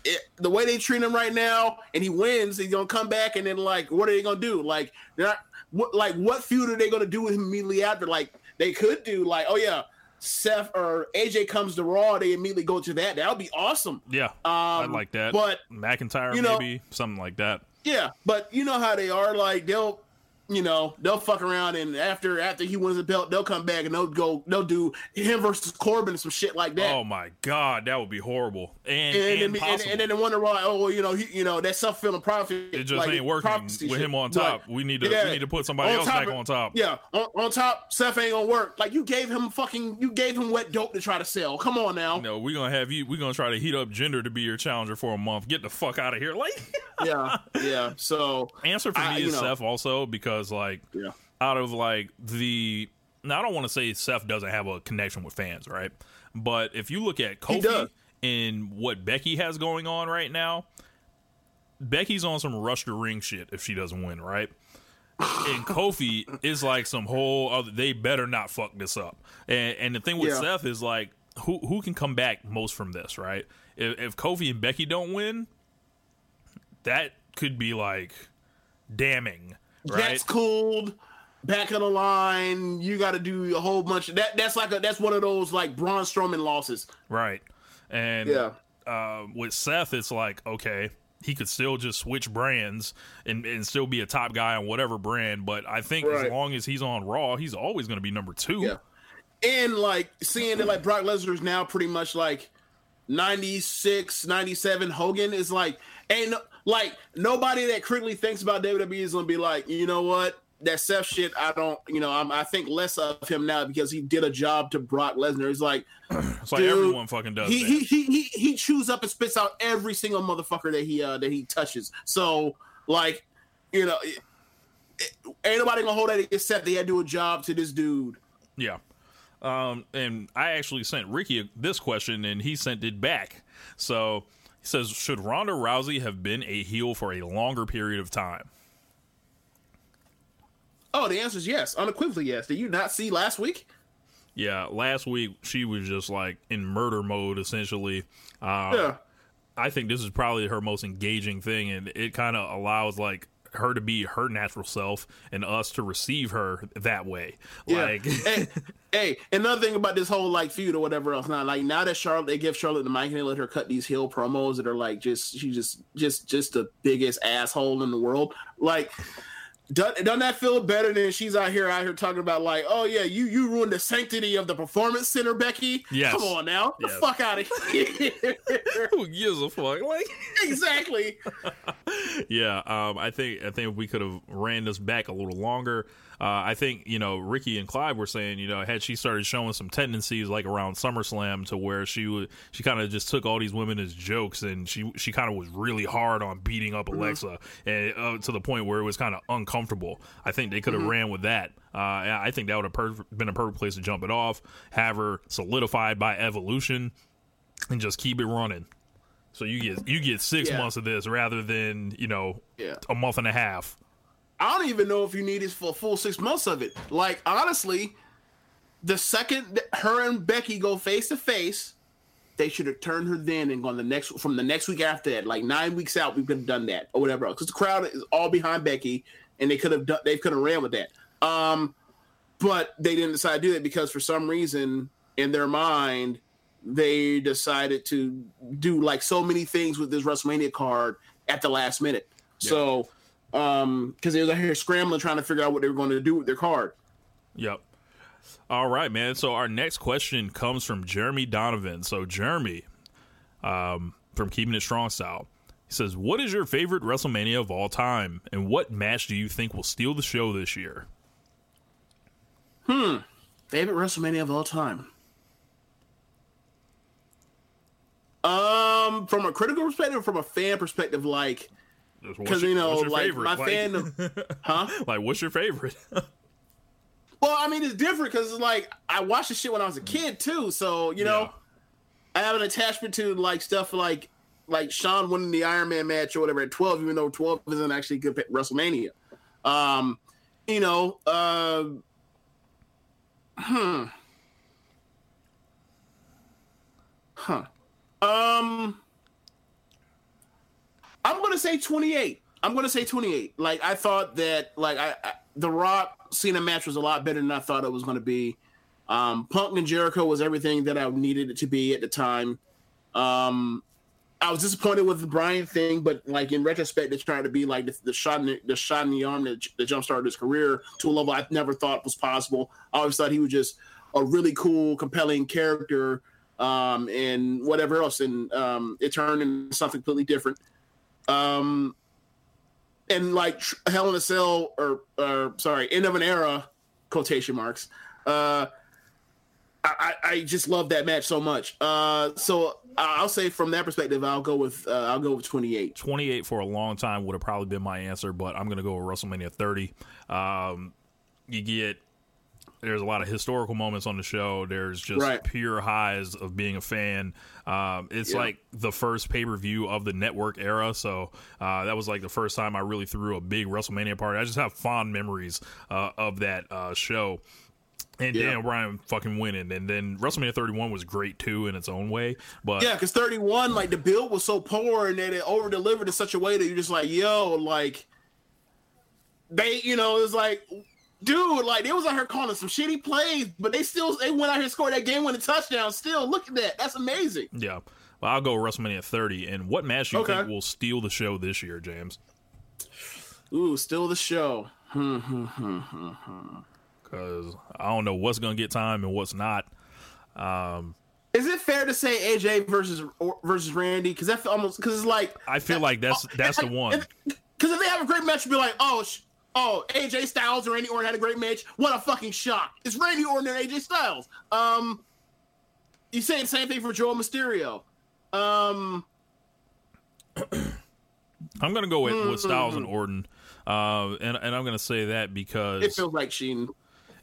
it, the way they treat him right now, and he wins, he's gonna come back, and then like, what are they gonna do? Like, they're not. What like what feud are they gonna do with him immediately after? Like, they could do like, oh yeah. Seth or AJ comes to Raw, they immediately go to that. That would be awesome. yeah. I Um, like that. but, McIntyre you know- maybe something like that. Yeah, but you know how they are. Like they'll, you know, they'll fuck around, and after after he wins the belt, they'll come back and they'll go, they'll do him versus Corbin and some shit like that. Oh my god, that would be horrible and, and, and, and, and, then they wonder why. Oh, well, you know, he, you know, that self fulfilling prophecy. it just like, ain't working with shit. him on top. we need to yeah, we need to put somebody else back of- on top. Yeah, on, on top, Seth ain't gonna work. Like you gave him fucking, you gave him wet dope to try to sell. Come on now. No, we're gonna have you. We're gonna try to heat up Jinder to be your challenger for a month. Get the fuck out of here. Like, Yeah, yeah. So answer for I- me is know. Seth also because like yeah, out of like the now I don't want to say Seth doesn't have a connection with fans, right? But if you look at Kofi and what Becky has going on right now, Becky's on some rush to ring shit if she doesn't win, right? and Kofi is like some whole other. They better not fuck this up. And and the thing with Yeah. Seth is like, who who can come back most from this, right? If, if Kofi and Becky don't win, that could be like damning, right? That's cooled. Back of the line, you got to do a whole bunch of that. That's like a that's one of those like Braun Strowman losses. Right. And Yeah. uh, with Seth, it's like, okay, he could still just switch brands and, and still be a top guy on whatever brand. But I think as long as he's on Raw, he's always going to be number two. Yeah. And like seeing that like Brock Lesnar is now pretty much like 96, 97 Hogan is like ain't no, like nobody that critically thinks about WWE is gonna be like, you know what? That Seth shit, I don't, you know, I'm, I think less of him now because he did a job to Brock Lesnar. It's like, It's like everyone fucking does he, that. he he he he chews up and spits out every single motherfucker that he uh that he touches. So like, you know, it, it- ain't nobody gonna hold that except they had to do a job to this dude. Yeah. Um, and I actually sent Ricky this question, and he sent it back. So he says, "Should Ronda Rousey have been a heel for a longer period of time?" Oh, the answer is yes, unequivocally yes. Did you not see last week? Yeah, last week she was just like in murder mode, essentially. Uh, yeah, I think this is probably her most engaging thing, and it kind of allows like her to be her natural self and us to receive her that way. yeah. Like, hey, hey, another thing about this whole like feud or whatever else. Now, like now that Charlotte, they give Charlotte the mic and they let her cut these heel promos that are like just she just just just the biggest asshole in the world. Like. Doesn't, doesn't that feel better than she's out here out here talking about like, oh yeah, you you ruined the sanctity of the performance center, Becky? Yes. Come on now, Yes. the fuck out of here. who gives a fuck? Like, exactly. yeah, um, I think I think if we could have ran this back a little longer. Uh, I think you know Ricky and Clive were saying you know had she started showing some tendencies like around SummerSlam to where she would she kind of just took all these women as jokes and she she kind of was really hard on beating up Alexa and uh, to the point where it was kind of uncomfortable. I think they could have ran with that. Uh, I think that would have perf- been a perfect place to jump it off, have her solidified by Evolution, and just keep it running. So you get you get six Yeah. months of this rather than you know Yeah. a month and a half. I don't even know if you need it for a full six months of it. Like honestly, the second her and Becky go face to face, they should have turned her then and gone the next from the next week after that, like nine weeks out, we could have done that or whatever. Because the crowd is all behind Becky, and they could have done, they could have ran with that. Um, but they didn't decide to do that because for some reason in their mind they decided to do like so many things with this WrestleMania card at the last minute. So, um, because they were out here scrambling trying to figure out what they were going to do with their card. Yep. All right, man. So our next question comes from Jeremy Donovan. So Jeremy, um, from Keeping It Strong Style, he says, "What is your favorite WrestleMania of all time, and what match do you think will steal the show this year?" Hmm. Favorite WrestleMania of all time. Um, from a critical perspective, from a fan perspective, like because you know, what's your like favorite? my Like- fandom, huh? Like, what's your favorite? Well, I mean, it's different because it's like I watched the shit when I was a kid too, so you know, I have an attachment to like stuff like like Shawn winning the Iron Man match or whatever at twelve, even though twelve isn't actually good at WrestleMania. Um, you know, uh, hmm, huh. Um, I'm gonna say 28. I'm gonna say 28. Like I thought that, like I, I the Rock Cena match was a lot better than I thought it was gonna be. Um, Punk and Jericho was everything that I needed it to be at the time. Um, I was disappointed with the Bryan thing, but like in retrospect, it's trying to be like the, the shot in the, the shot in the arm that, that jumpstarted his career to a level I never thought was possible. I always thought he was just a really cool, compelling character, um, and whatever else, and um, it turned into something completely different. Um, and like Hell in a Cell, or, or sorry, end of an era, quotation marks. Uh, I, I just love that match so much. Uh, so I'll say from that perspective, I'll go with uh, I'll go with twenty eight. 28 for a long time would have probably been my answer, but I'm going to go with WrestleMania 30. Um, you get there's a lot of historical moments on the show. There's just Right. pure highs of being a fan. Um, it's Yeah. like the first pay per view of the network era, so uh, that was like the first time I really threw a big WrestleMania party. I just have fond memories uh, of that uh, show. And Yeah. Daniel Bryan fucking winning, and then WrestleMania 31 was great too in its own way. But Yeah, because thirty one, like the build was so poor and that it over delivered in such a way that you're just like, yo, like they, you know, it's like. Dude, like they was out here calling some shitty plays, but they still they went out here and scored that game winning touchdown. Still, look at that. That's amazing. Yeah. Well, I'll go WrestleMania 30. And what match do you Okay. think will steal the show this year, James? Ooh, steal the show. Hmm, hmm, hmm, hmm. Because I don't know what's going to get time and what's not. Um, Is it fair to say AJ versus versus Randy? Because that's almost because it's like I feel like that's that's the one. Because if they have a great match, be like, oh, oh, AJ Styles or Randy Orton had a great match. What a fucking shock! It's Randy Orton and AJ Styles. Um, you say the same thing for Joel Mysterio. Um, I'm going to go with, with Styles and Orton. Uh, and, and I'm going to say that because it feels like Sheen.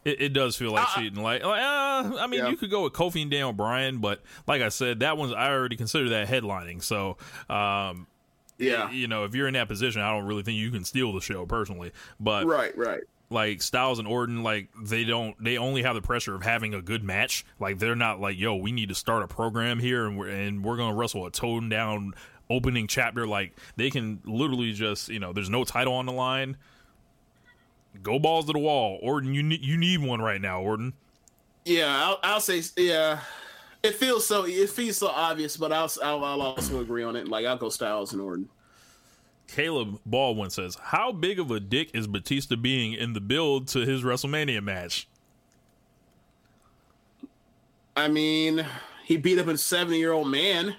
It, it does feel like cheating. Like, like, uh, I mean, Yeah. you could go with Kofi and Daniel Bryan, but like I said, that one's I already consider that headlining. So, um, Yeah. you know, if you're in that position, I don't really think you can steal the show personally. But Right, right. like Styles and Orton, like they don't, they only have the pressure of having a good match. Like they're not like, yo, we need to start a program here, and we're and we're gonna wrestle a tone down opening chapter. Like they can literally just, you know, there's no title on the line. Go balls to the wall, Orton. You need you need one right now, Orton. Yeah, I'll, I'll say yeah. It feels so it feels so obvious, but I'll, I'll I'll also agree on it. Like I'll go Styles and Orton. Caleb Baldwin says, "How big of a dick is Batista being in the build to his WrestleMania match?" I mean, he beat up a seventy year old man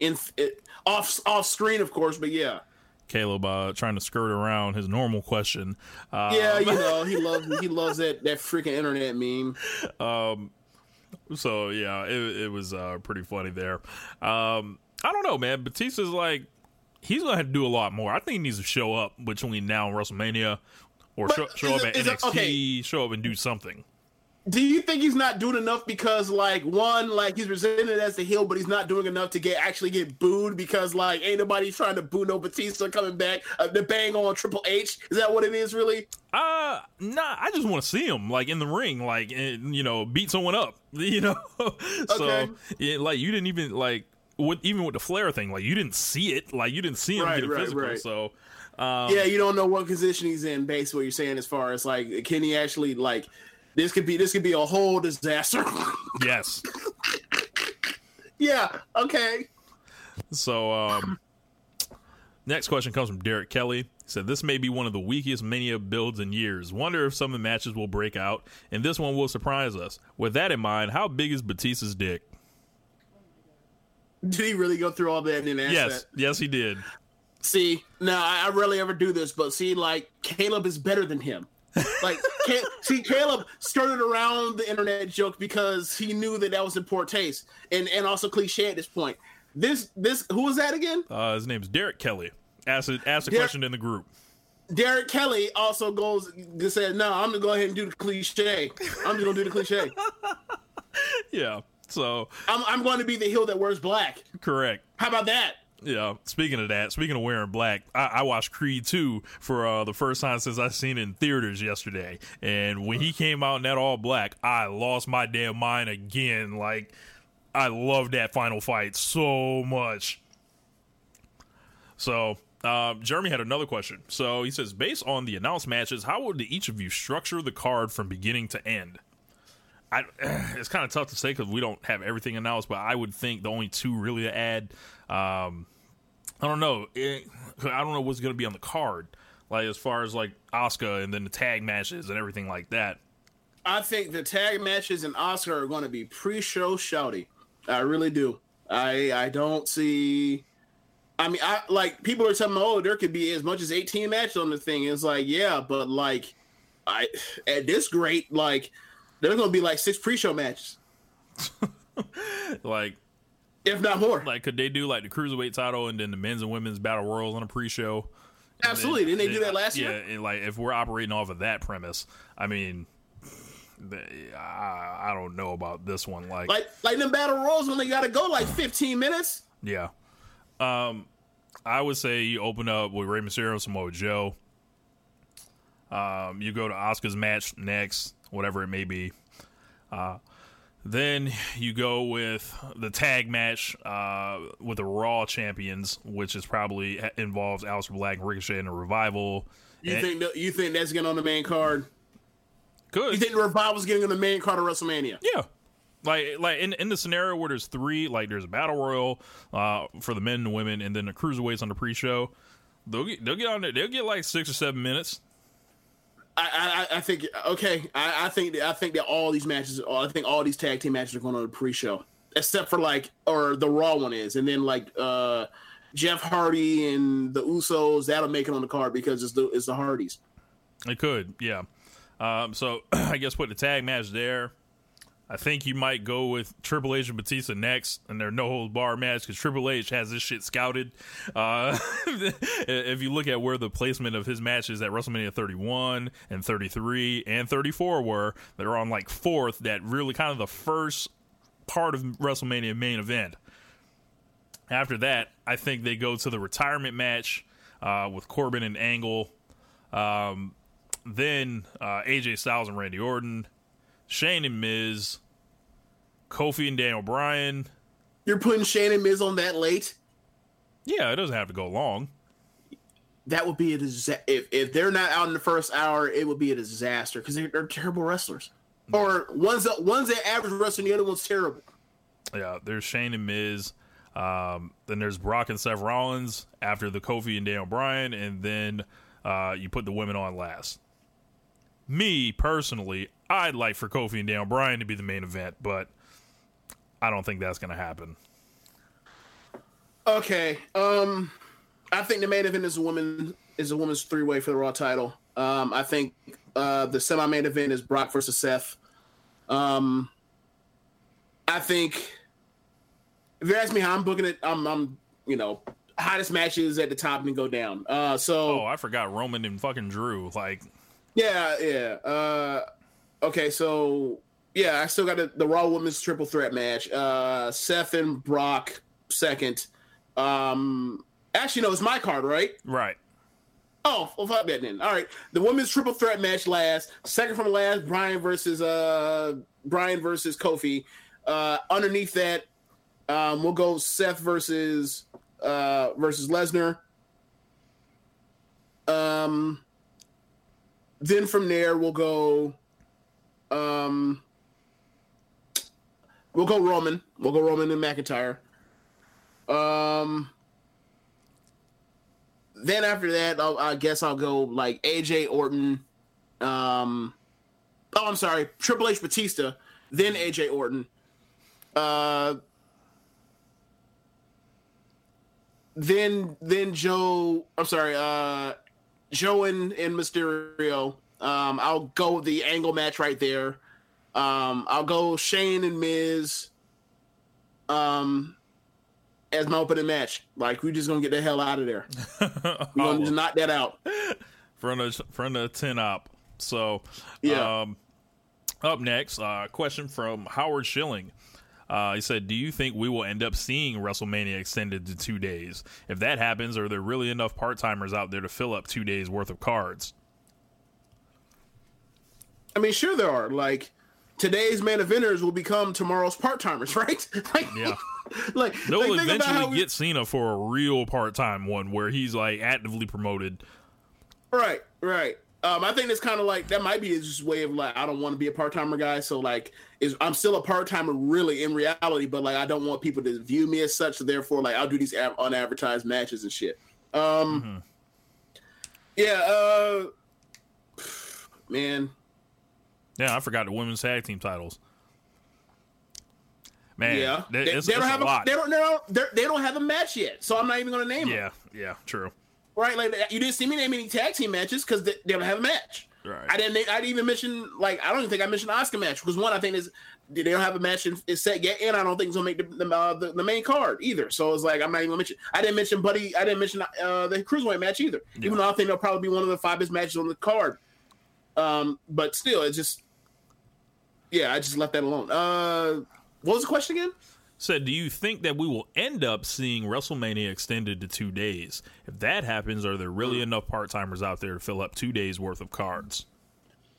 in it, off off screen, of course, but yeah. Caleb uh, trying to skirt around his normal question. Uh, Yeah, you know, he loves he loves that that freaking internet meme. Um, so yeah, it, it was uh, pretty funny there. Um, I don't know, man. Batista's like he's gonna have to do a lot more. I think he needs to show up between now and WrestleMania, or show, show up it- at it- NXT, okay. show up and do something. Do you think he's not doing enough because like one like he's presented as the heel but he's not doing enough to get actually get booed because like ain't nobody trying to boo no Batista coming back uh, the bang on Triple H is that what it is really Uh, nah. I just want to see him like in the ring, like and, you know, beat someone up. You know, so Okay. yeah, like you didn't even like with even with the Flair thing, like you didn't see it, like you didn't see him Right, get a right, physical. right. So um, yeah you don't know what position he's in based what you're saying as far as like can he actually like this could be this could be a whole disaster yes. yeah okay So, um, next question comes from Derek Kelly. He said, This may be one of the weakest Mania builds in years. Wonder if some of the matches will break out, and this one will surprise us. With that in mind, how big is Batista's dick? did he really go through all that and then ask Yes, that? yes, he did. See, now I, I rarely ever do this, but see, like Caleb is better than him. Like, see, Caleb skirted around the internet joke because he knew that that was in poor taste and and also cliche at this point. This this who was that again? Uh, his name's Derek Kelly. Asked a, asked a Derek- question in the group. Derek Kelly also goes to say, "No, I'm gonna go ahead and do the cliche. I'm just gonna do the cliche. Yeah, so I'm I'm going to be the heel that wears black. correct. How about that? Yeah. Speaking of that, speaking of wearing black, I, I watched Creed 2 for uh, the first time since I seen it in theaters yesterday. And when he came out in that all black, I lost my damn mind again. Like, I love that final fight so much. So, um, Jeremy had another question. So he says, based on the announced matches, how would each of you structure the card from beginning to end? I, it's kind of tough to say because we don't have everything announced, but I would think the only two really to add. Um, I don't know. It, I don't know what's going to be on the card, like as far as like Asuka and then the tag matches and everything like that. I think the tag matches and Asuka are going to be pre-show shouty. I really do. I I don't see. I mean, I like people are telling me, oh, there could be as much as eighteen matches on the thing. It's like, yeah, but like, I at this rate, like, there's going to be like six pre-show matches, Like, if not more. like could they do like the cruiserweight title and then the men's and women's battle royals on a pre-show? Absolutely. Didn't they do that last yeah, year? and, like if we're operating off of that premise, I mean, the, I, I don't know about this one. Like, Like like them battle royals when they got to go like fifteen minutes. Yeah. Um, I would say you open up with Rey Mysterio and Samoa Joe. Um, you go to Asuka's match next, whatever it may be. Uh, then you go with the tag match uh, with the Raw champions, which is probably involves Aleister Black and Ricochet and a revival. You And- think that, you think that's getting on the main card? good? You think the revival's getting on the main card of WrestleMania? Yeah. Like like in in the scenario where there's three, like there's a battle royal uh, for the men and women, and then the cruiserweights on the pre-show. They'll get they'll get on there. They'll get like six or seven minutes. I, I, I think okay. I, I think I think that all these matches, I think all these tag team matches are going on the pre-show, except for like, or the Raw one is, and then like uh Jeff Hardy and the Usos that'll make it on the card because it's the it's the Hardys. It could, yeah. Um, so I guess put the tag match there. I think you might go with Triple H and Batista next, and their no holds bar match because Triple H has this shit scouted. Uh, if you look at where the placement of his matches at WrestleMania 31 and 33 and 34 were, they're on like fourth. That really kind of the first part of WrestleMania main event. After that, I think they go to the retirement match uh, with Corbin and Angle. Um, then uh, AJ Styles and Randy Orton, Shane and Miz, Kofi and Daniel Bryan. You're putting Shane and Miz on that late. Yeah, it doesn't have to go long. That would be a disaster. If, if they're not out in the first hour, it would be a disaster because they're, they're terrible wrestlers. Or one's that one's that average wrestler, and the other one's terrible. Yeah, there's Shane and Miz. Um, then there's Brock and Seth Rollins after the Kofi and Daniel Bryan, and then uh, you put the women on last. Me personally, I'd like for Kofi and Daniel Bryan to be the main event, but I don't think that's going to happen. Okay. Um, I think the main event is a woman is a woman's three way for the Raw title. Um, I think uh, the semi main event is Brock versus Seth. Um, I think if you ask me how I'm booking it, I'm, I'm you know hottest matches at the top and go down. Uh, so Oh, I forgot Roman and fucking Drew. Like, yeah, yeah. Uh, okay, so yeah, I still got the, the Raw Women's Triple Threat match. Uh, Seth and Brock second. Um, actually, no, it's my card, right? Right. Oh, well, fuck that then. All right, the women's triple threat match last. Second from last, Bryan versus uh Bryan versus Kofi. Uh, underneath that, um, we'll go Seth versus uh versus Lesnar. Um, then from there we'll go. Um, we'll go Roman. We'll go Roman and McIntyre. Um then after that, I'll, I guess I'll go like AJ Orton. Um, oh, I'm sorry, Triple H Batista, then AJ Orton. Uh, then then Joe. I'm sorry, uh, Joe and, and Mysterio. Um, I'll go the angle match right there. Um, I'll go Shane and Miz. Um, as my opening match. Like we're just gonna get the hell out of there. We're gonna just knock that out. Front of front of ten up. So Yeah. Um, up next, uh, question from Howard Schilling. Uh, he said, "Do you think we will end up seeing WrestleMania extended to two days? If that happens, are there really enough part timers out there to fill up two days worth of cards?" I mean, sure there are. Like today's main eventers will become tomorrow's part timers, right? like, Yeah. like They'll like, think about how eventually we- get Cena for a real part time one where he's like actively promoted. Right, right. Um, I think it's kind of like that might be his way of like I don't want to be a part timer guy, so like is I'm still a part timer really in reality, but like I don't want people to view me as such. So therefore, like I'll do these av- unadvertised matches and shit. Um, yeah, uh, man, Yeah, I forgot the women's tag team titles. Man, yeah, they, they, don't a have a, lot. they don't they don't they're- they don't have a match yet, so I'm not even gonna name them. yeah, yeah, true. Right, like you didn't see me name any tag team matches because they, they don't have a match. Right. I didn't. I didn't even mention like I don't even think I mentioned the Asuka match because one I think is they don't have a match in, is set yet, and I don't think it's gonna make the the, uh, the the main card either. So it's like I'm not even gonna mention. I didn't mention Buddy. I didn't mention uh, the cruiserweight match either, even though I think they'll probably be one of the five best matches on the card. Um, but still, it's just yeah, I just left that alone. Uh, what was the question again? Said, do you think that we will end up seeing WrestleMania extended to two days? If that happens, are there Hmm. really enough part timers out there to fill up two days worth of cards?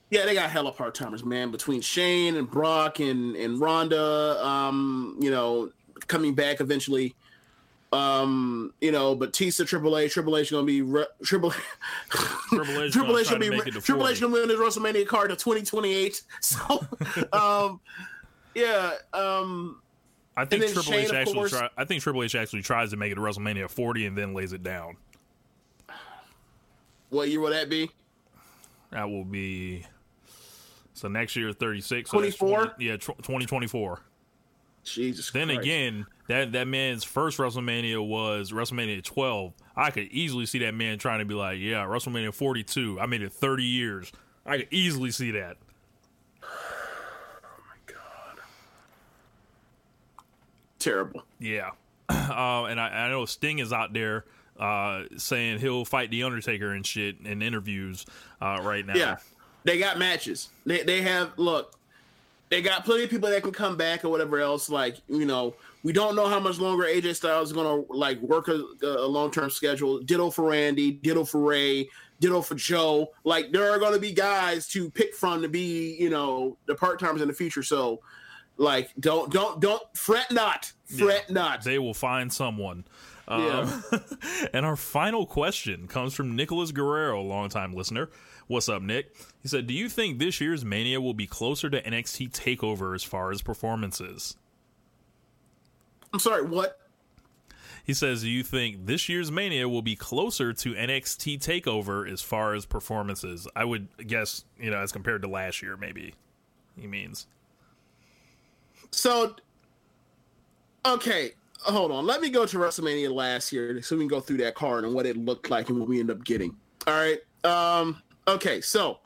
Yeah, they got hella part timers, man. Between Shane and Brock and and Ronda, um, you know, coming back eventually. Um, you know, Batista, Triple H, Triple H gonna be re- Triple Triple H, Triple H gonna be Triple H 40. gonna win his WrestleMania card twenty twenty eight. So, um, yeah, um, I think Triple Shane, H actually course- try, I think Triple H actually tries to make it to WrestleMania 40 and then lays it down. what year will that be? That will be so next year 36. so 20 yeah, tw- 2024. Jesus. Then Christ. again, that that man's first WrestleMania was WrestleMania 12. I could easily see that man trying to be like, yeah, WrestleMania 42. I made it 30 years. I could easily see that. Oh my god. Terrible. Yeah. Uh, and I, I know Sting is out there uh, saying he'll fight The Undertaker and shit in interviews uh, right now. Yeah, they got matches. They they have look. They got plenty of people that can come back or whatever else. Like you know, we don't know how much longer AJ Styles is gonna like work a, a long term schedule. Ditto for Randy. Ditto for Rey. Ditto for Joe. Like there are gonna be guys to pick from to be you know the part timers in the future. So like don't don't don't fret not fret not. They will find someone. Um, and our final question comes from Nicholas Guerrero, longtime listener. What's up, Nick? He said, Do you think this year's Mania will be closer to NXT TakeOver as far as performances? I'm sorry. What? He says, Do you think this year's Mania will be closer to NXT TakeOver as far as performances? I would guess, you know, as compared to last year, maybe he means. So, okay, hold on. Let me go to WrestleMania last year so we can go through that card and what it looked like and what we end up getting. All right. Um. Okay. So,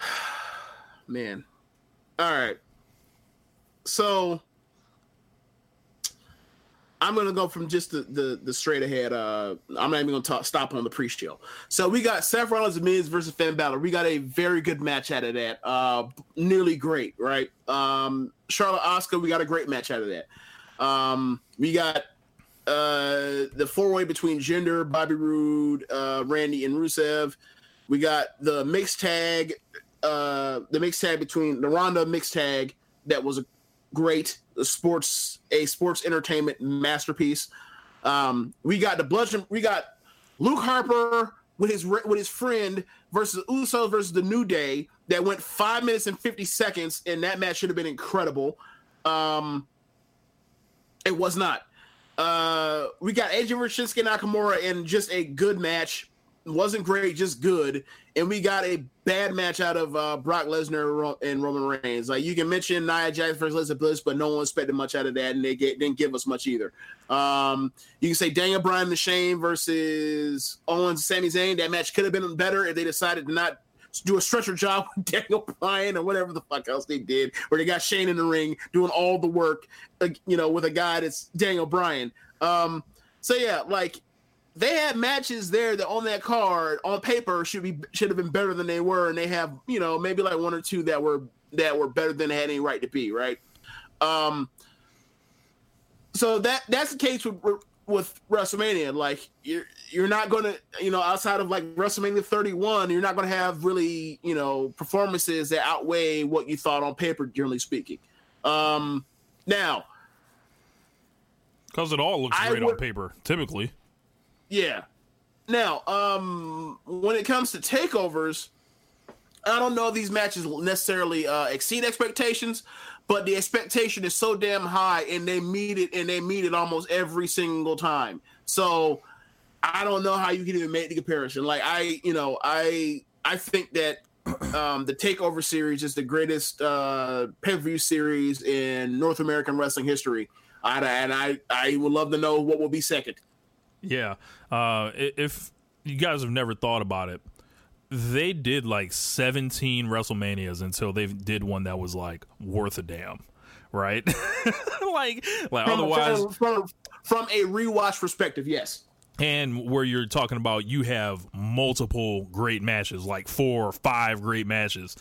man. All right. So, I'm gonna go from just the the, the straight ahead. Uh, I'm not even gonna talk, stop on the pre-show. So we got Seth Rollins and Miz versus Finn Balor. We got a very good match out of that. Uh, nearly great, right? Um, Charlotte Asuka. We got a great match out of that. Um, we got uh the four way between Jinder, Bobby Roode, uh, Randy, and Rusev. We got the mixed tag, uh, the mixed tag between the Ronda mixed tag that was a great sports a sports entertainment masterpiece. Um, we got the bludgeon. We got Luke Harper with his with his friend versus Usos versus the New Day that went five minutes and fifty seconds, and that match should have been incredible. Um, it was not. Uh, we got AJ versus Shinsuke Nakamura in just a good match. Wasn't great, just good. And we got a bad match out of uh, Brock Lesnar and Roman Reigns. Like you can mention Nia Jax versus Alexa Bliss, but no one expected much out of that, and they get, didn't give us much either. Um, you can say Daniel Bryan and Shane versus Owens and Sami Zayn. That match could have been better if they decided to not do a stretcher job with Daniel Bryan or whatever the fuck else they did, where they got Shane in the ring doing all the work, uh, you know, with a guy that's Daniel Bryan. Um, so yeah, like they had matches there that on that card on paper should be should have been better than they were, and they have you know maybe like one or two that were that were better than they had any right to be, right? Um, so that that's the case with with WrestleMania. Like you're you're not gonna you know outside of like WrestleMania 31, you're not gonna have really you know performances that outweigh what you thought on paper, generally speaking. Um, now, because it all looks I great would- on paper, typically. Yeah. Now, um, when it comes to takeovers, I don't know if these matches necessarily uh, exceed expectations, but the expectation is so damn high, and they meet it, and they meet it almost every single time. So, I don't know how you can even make the comparison. Like I, you know, I I think that um, the Takeover series is the greatest uh, pay per view series in North American wrestling history, I, and I I would love to know what will be second. Yeah. Uh, if you guys have never thought about it, they did like 17 WrestleManias until they did one that was like worth a damn, right? like, like From- otherwise, from, from, from a rewatch perspective, yes. and where you're talking about you have multiple great matches, like four or five great matches.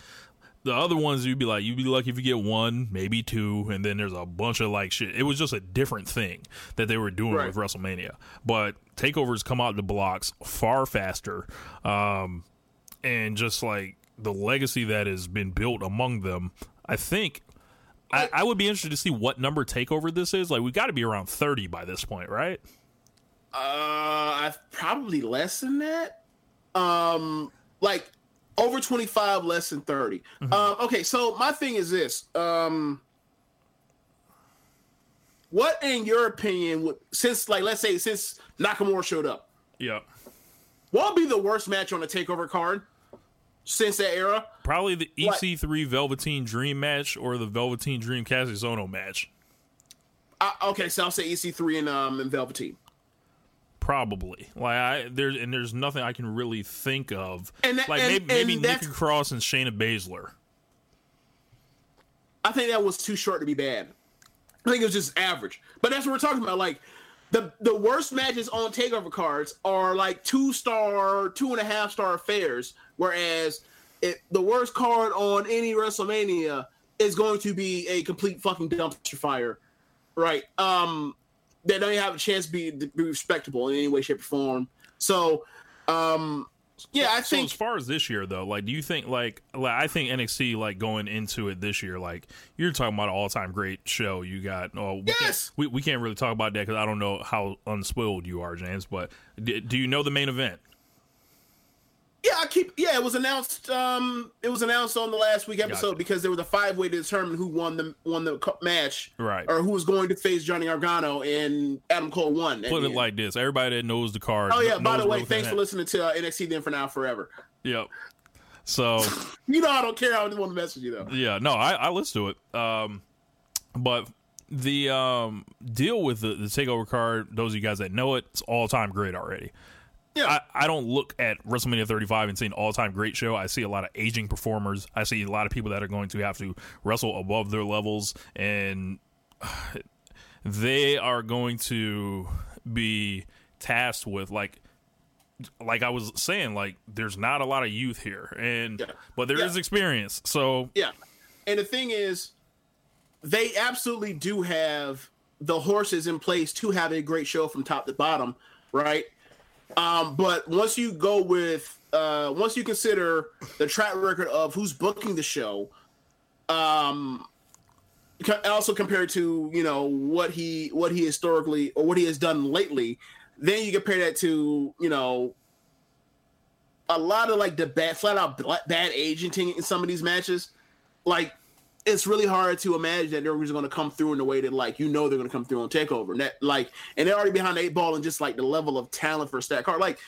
The other ones you'd be like, you'd be lucky if you get one, maybe two, and then there's a bunch of like shit. It was just a different thing that they were doing Right. with WrestleMania. But takeovers come out the blocks far faster, um, and just like the legacy that has been built among them, I think. I, I would be interested to see what number takeover this is. Like, we got to be around thirty by this point, right? Uh, I've probably less than that. Um, like over 25, less than 30. Um, okay, so my thing is this. Um, what, in your opinion, would since like let's say since Nakamura showed up, Yeah. what would be the worst match on the takeover card since that era? Probably the EC3 Velveteen Dream match or the Velveteen Dream Ohno match. Uh, okay, so I'll say EC3 and um and Velveteen. Probably. Like I there's and there's nothing I can really think of. And that- like and- maybe, maybe and Nikki Cross and Shayna Baszler. I think that was too short to be bad. I think it was just average. But that's what we're talking about. Like the the worst matches on takeover cards are like two star, two and a half star affairs. Whereas it, the worst card on any WrestleMania is going to be a complete fucking dumpster fire, right? Um, that don't even have a chance to be, to be respectable in any way, shape, or form. So, um, yeah, I think. So as far as this year though, like do you think like, like I think NXT like going into it this year, like you're talking about an all time great show. You got oh we Yes! can't, we, we can't really talk about that because I don't know how unspoiled you are, James. But d- do you know the main event? Yeah, I keep. Yeah, it was announced. Um, it was announced on the last week episode Gotcha. because there was a five way to determine who won the won the match, Right. Or who was going to face Johnny Gargano and Adam Cole won. Put it end. like this: everybody that knows the card. Oh yeah. By the way, thanks for listening to uh, NXT Then for Now Forever. Yep. So. You know I don't care. I don't want to mess with you though. Yeah, no, I, I listen to it. Um, but the um, deal with the, the takeover card, those of you guys that know it, it's all time great already. Yeah. I, I don't look at WrestleMania 35 and see an all time great show. I see a lot of aging performers. I see a lot of people that are going to have to wrestle above their levels. And they are going to be tasked with like like I was saying, like there's not a lot of youth here, and Yeah. but there is Yeah. experience. So Yeah. And the thing is, they absolutely do have the horses in place to have a great show from top to bottom, right? Um, but once you go with uh once you consider the track record of who's booking the show, um also compared to, you know, what he what he historically or what he has done lately, then you compare that to, you know, a lot of like the bad flat out bad agenting in some of these matches. Like it's really hard to imagine that they're just going to come through in the way that like you know they're going to come through on takeover. And that like and they're already behind the eight ball and just like the level of talent for stat card like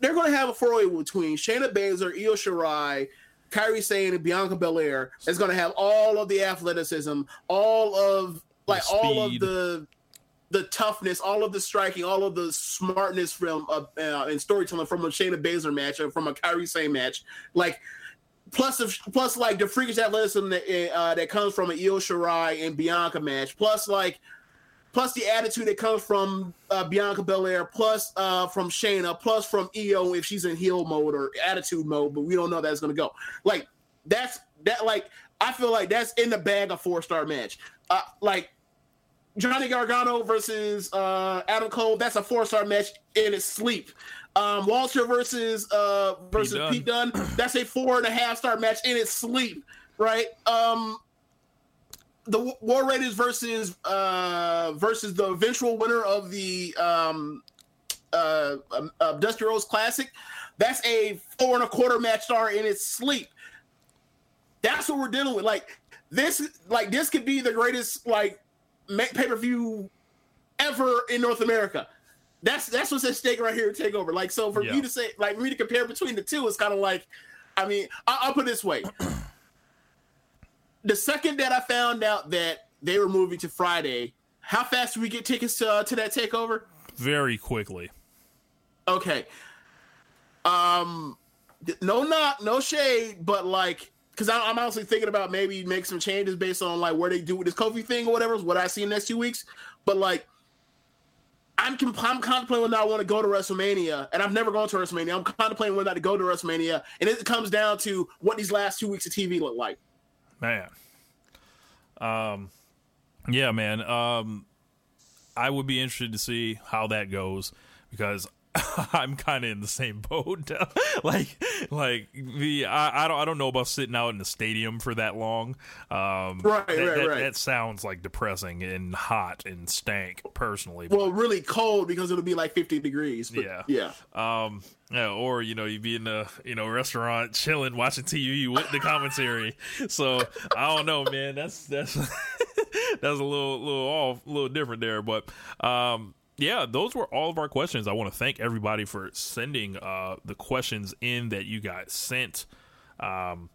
they're going to have a four-way between Shayna Baszler, Io Shirai, Kairi Sane, and Bianca Belair. That's going to have all of the athleticism, all of like all of the the toughness, all of the striking, all of the smartness from uh, uh, and storytelling from a Shayna Baszler match or from a Kairi Sane match, like plus plus like the freakish athleticism that uh, that comes from an Io Shirai and Bianca match, plus like plus the attitude that comes from uh, Bianca Belair, plus uh, from Shayna, plus from Io if she's in heel mode or attitude mode, but we don't know that's gonna go. Like that's that like I feel like that's in the bag a four star match. Uh, like Johnny Gargano versus uh, Adam Cole, that's a four star match in its sleep. Um, Walter versus uh, versus Dunne. Pete Dunne, that's a four and a half star match in its sleep, right? Um, the War Raiders versus uh, versus the eventual winner of the um, uh, um, uh, Dusty Rhodes Classic, that's a four and a quarter match star in its sleep. That's what we're dealing with. Like this, like this could be the greatest like pay per view ever in North America. That's that's what's at stake right here. at Takeover. Like so, for Yeah. you to say, like for me to compare between the two, is kind of like, I mean, I, I'll put it this way: the second that I found out that they were moving to Friday, how fast did we get tickets to uh, to that Takeover? very quickly. Okay. Um, no not no shade, but like, because I'm honestly thinking about maybe make some changes based on like where they do with this Kofi thing or whatever. Is what I see in the next two weeks. But like, I'm com- I'm contemplating whether I want to go to WrestleMania, and I've never gone to WrestleMania. I'm contemplating whether I to go to WrestleMania, and it comes down to what these last two weeks of TV look like. Man. Um yeah, man. Um I would be interested to see how that goes because I'm kind of in the same boat. like, like the I, I don't I don't know about sitting out in the stadium for that long. Um, Right, that, right, that, right. That sounds like depressing and hot and stank. Personally, Well, really cold because it'll be like 50 degrees. But Yeah. yeah. Um, yeah, or you know, you'd be in a you know restaurant chilling, watching TV with the commentary. So I don't know, man. That's that's that's a little little off, a little different there. But um, yeah, those were all of our questions. I want to thank everybody for sending uh the questions in that you got sent. Um,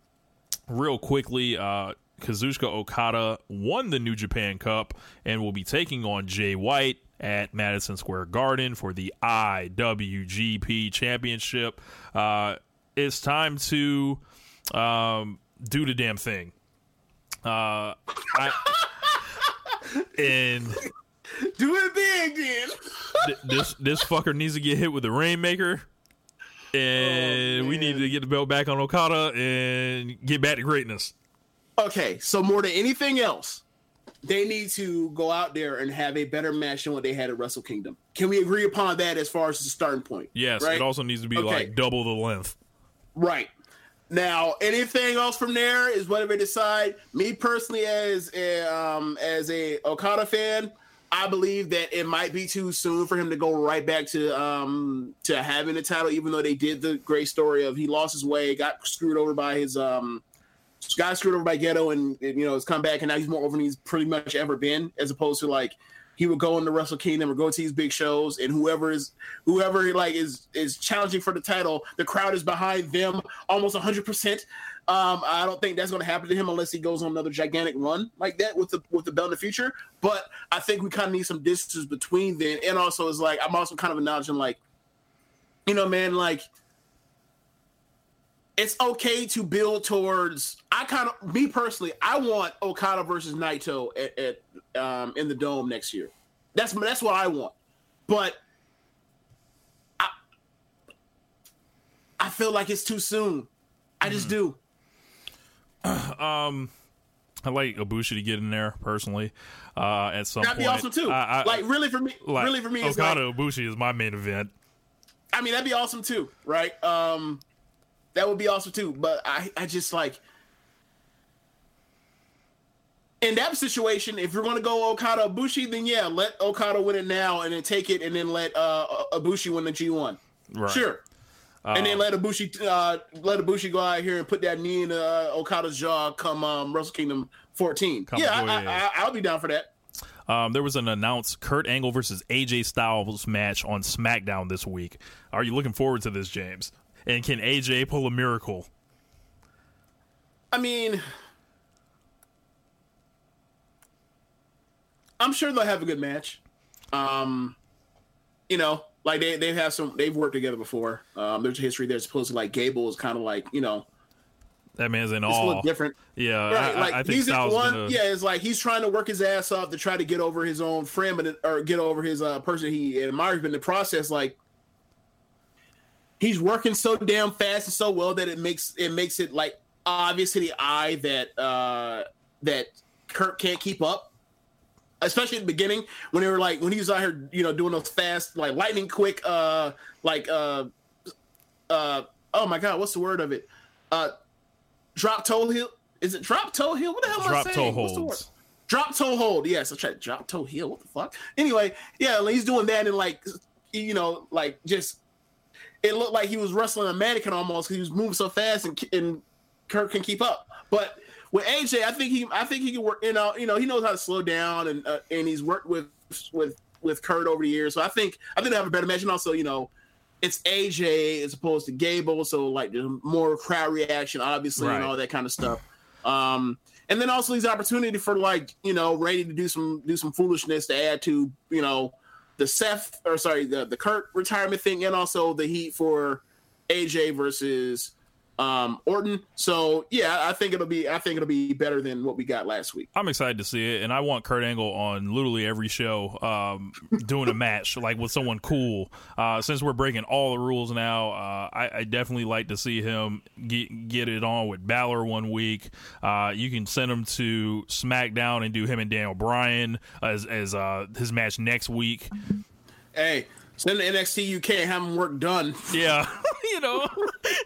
real quickly, uh, Kazuchika Okada won the New Japan Cup and will be taking on Jay White at Madison Square Garden for the IWGP Championship. Uh, it's time to um, do the damn thing. Uh, I, and Do it big, then. this this fucker needs to get hit with the Rainmaker. And we need to get the belt back on Okada and get back to greatness. Okay, so more than anything else, they need to go out there and have a better match than what they had at Wrestle Kingdom. Can we agree upon that as far as the starting point? Yes, right? it also needs to be Okay. like double the length. Right. Now, anything else from there is whatever they decide. Me personally, as a, um, as a Okada fan, I believe that it might be too soon for him to go right back to um, to having the title. Even though they did the great story of he lost his way, got screwed over by his um, got screwed over by Gedo, and, and, you know has come back, and now he's more over than he's pretty much ever been. As opposed to like he would go into Wrestle Kingdom or go to these big shows, and whoever is whoever like is is challenging for the title, the crowd is behind them almost hundred percent. Um, I don't think that's going to happen to him unless he goes on another gigantic run like that with the with the belt in the future. But I think we kind of need some distance between then, and also is like I'm also kind of acknowledging like, you know, man, like it's okay to build towards. I kind of, me personally, I want Okada versus Naito at, at um, in the dome next year. That's that's what I want. But I, I feel like it's too soon. I just do. Um, I like Ibushi to get in there personally. Uh, at some That'd be awesome too. I, I, like really for me, like, really for me, it's like, Okada Ibushi is my main event. I mean, that'd be awesome too, right? Um, that would be awesome too. But I, I just like in that situation, if you're going to go Okada Ibushi, then yeah, let Okada win it now and then take it, and then let uh Ibushi win the G1. Right. Sure. And then let Ibushi uh, let Ibushi go out here and put that knee in uh, Okada's jaw come um, Wrestle Kingdom 14. Come yeah, I, yeah. I, I'll be down for that. Um, there was an announced Kurt Angle versus AJ Styles match on SmackDown this week. Are you looking forward to this, James? And can AJ pull a miracle? I mean, I'm sure they'll have a good match. Um, you know, like they they have some they've worked together before. Um, there's a history there. Supposed to like Gable is kind of like you know That man's in all a little different. Yeah, Right, I, like I think he's one. gonna, Yeah, it's like he's trying to work his ass off to try to get over his own friend, but or get over his uh, person he admires. But in the process, like he's working so damn fast and so well that it makes it makes it like obvious to the eye that uh that Kurt can't keep up. Especially at the beginning when they were like when he was out here, you know, doing those fast, like lightning quick, uh, like uh, uh, oh my god, what's the word of it? Uh, drop toe heel. Is it drop toe heel? What the hell am drop I saying? What's the word? Drop toe hold. Yes, I tried drop toe heel. What the fuck? Anyway, yeah, he's doing that and like you know, like just it looked like he was wrestling a mannequin almost because he was moving so fast and and Kurt can keep up. But with AJ, I think he I think he can work. You know, you know, he knows how to slow down and uh, and he's worked with with with Kurt over the years. So I think I think they have a better match. And also, you know, it's AJ as opposed to Gable, so like there's more crowd reaction, obviously, and all that kind of stuff. Um, and then also these opportunity for like you know Randy to do some do some foolishness to add to you know the Seth or sorry the the Kurt retirement thing, and also the heat for AJ versus um Orton. So yeah, I think it'll be I think it'll be better than what we got last week. I'm excited to see it, and I want Kurt Angle on literally every show, um, doing a match like with someone cool. Uh, since we're breaking all the rules now, uh, I, I definitely like to see him get get it on with Balor one week. Uh, you can send him to SmackDown and do him and Daniel Bryan as as uh, his match next week. Hey, send the NXT UK and have them work done. Yeah, you know,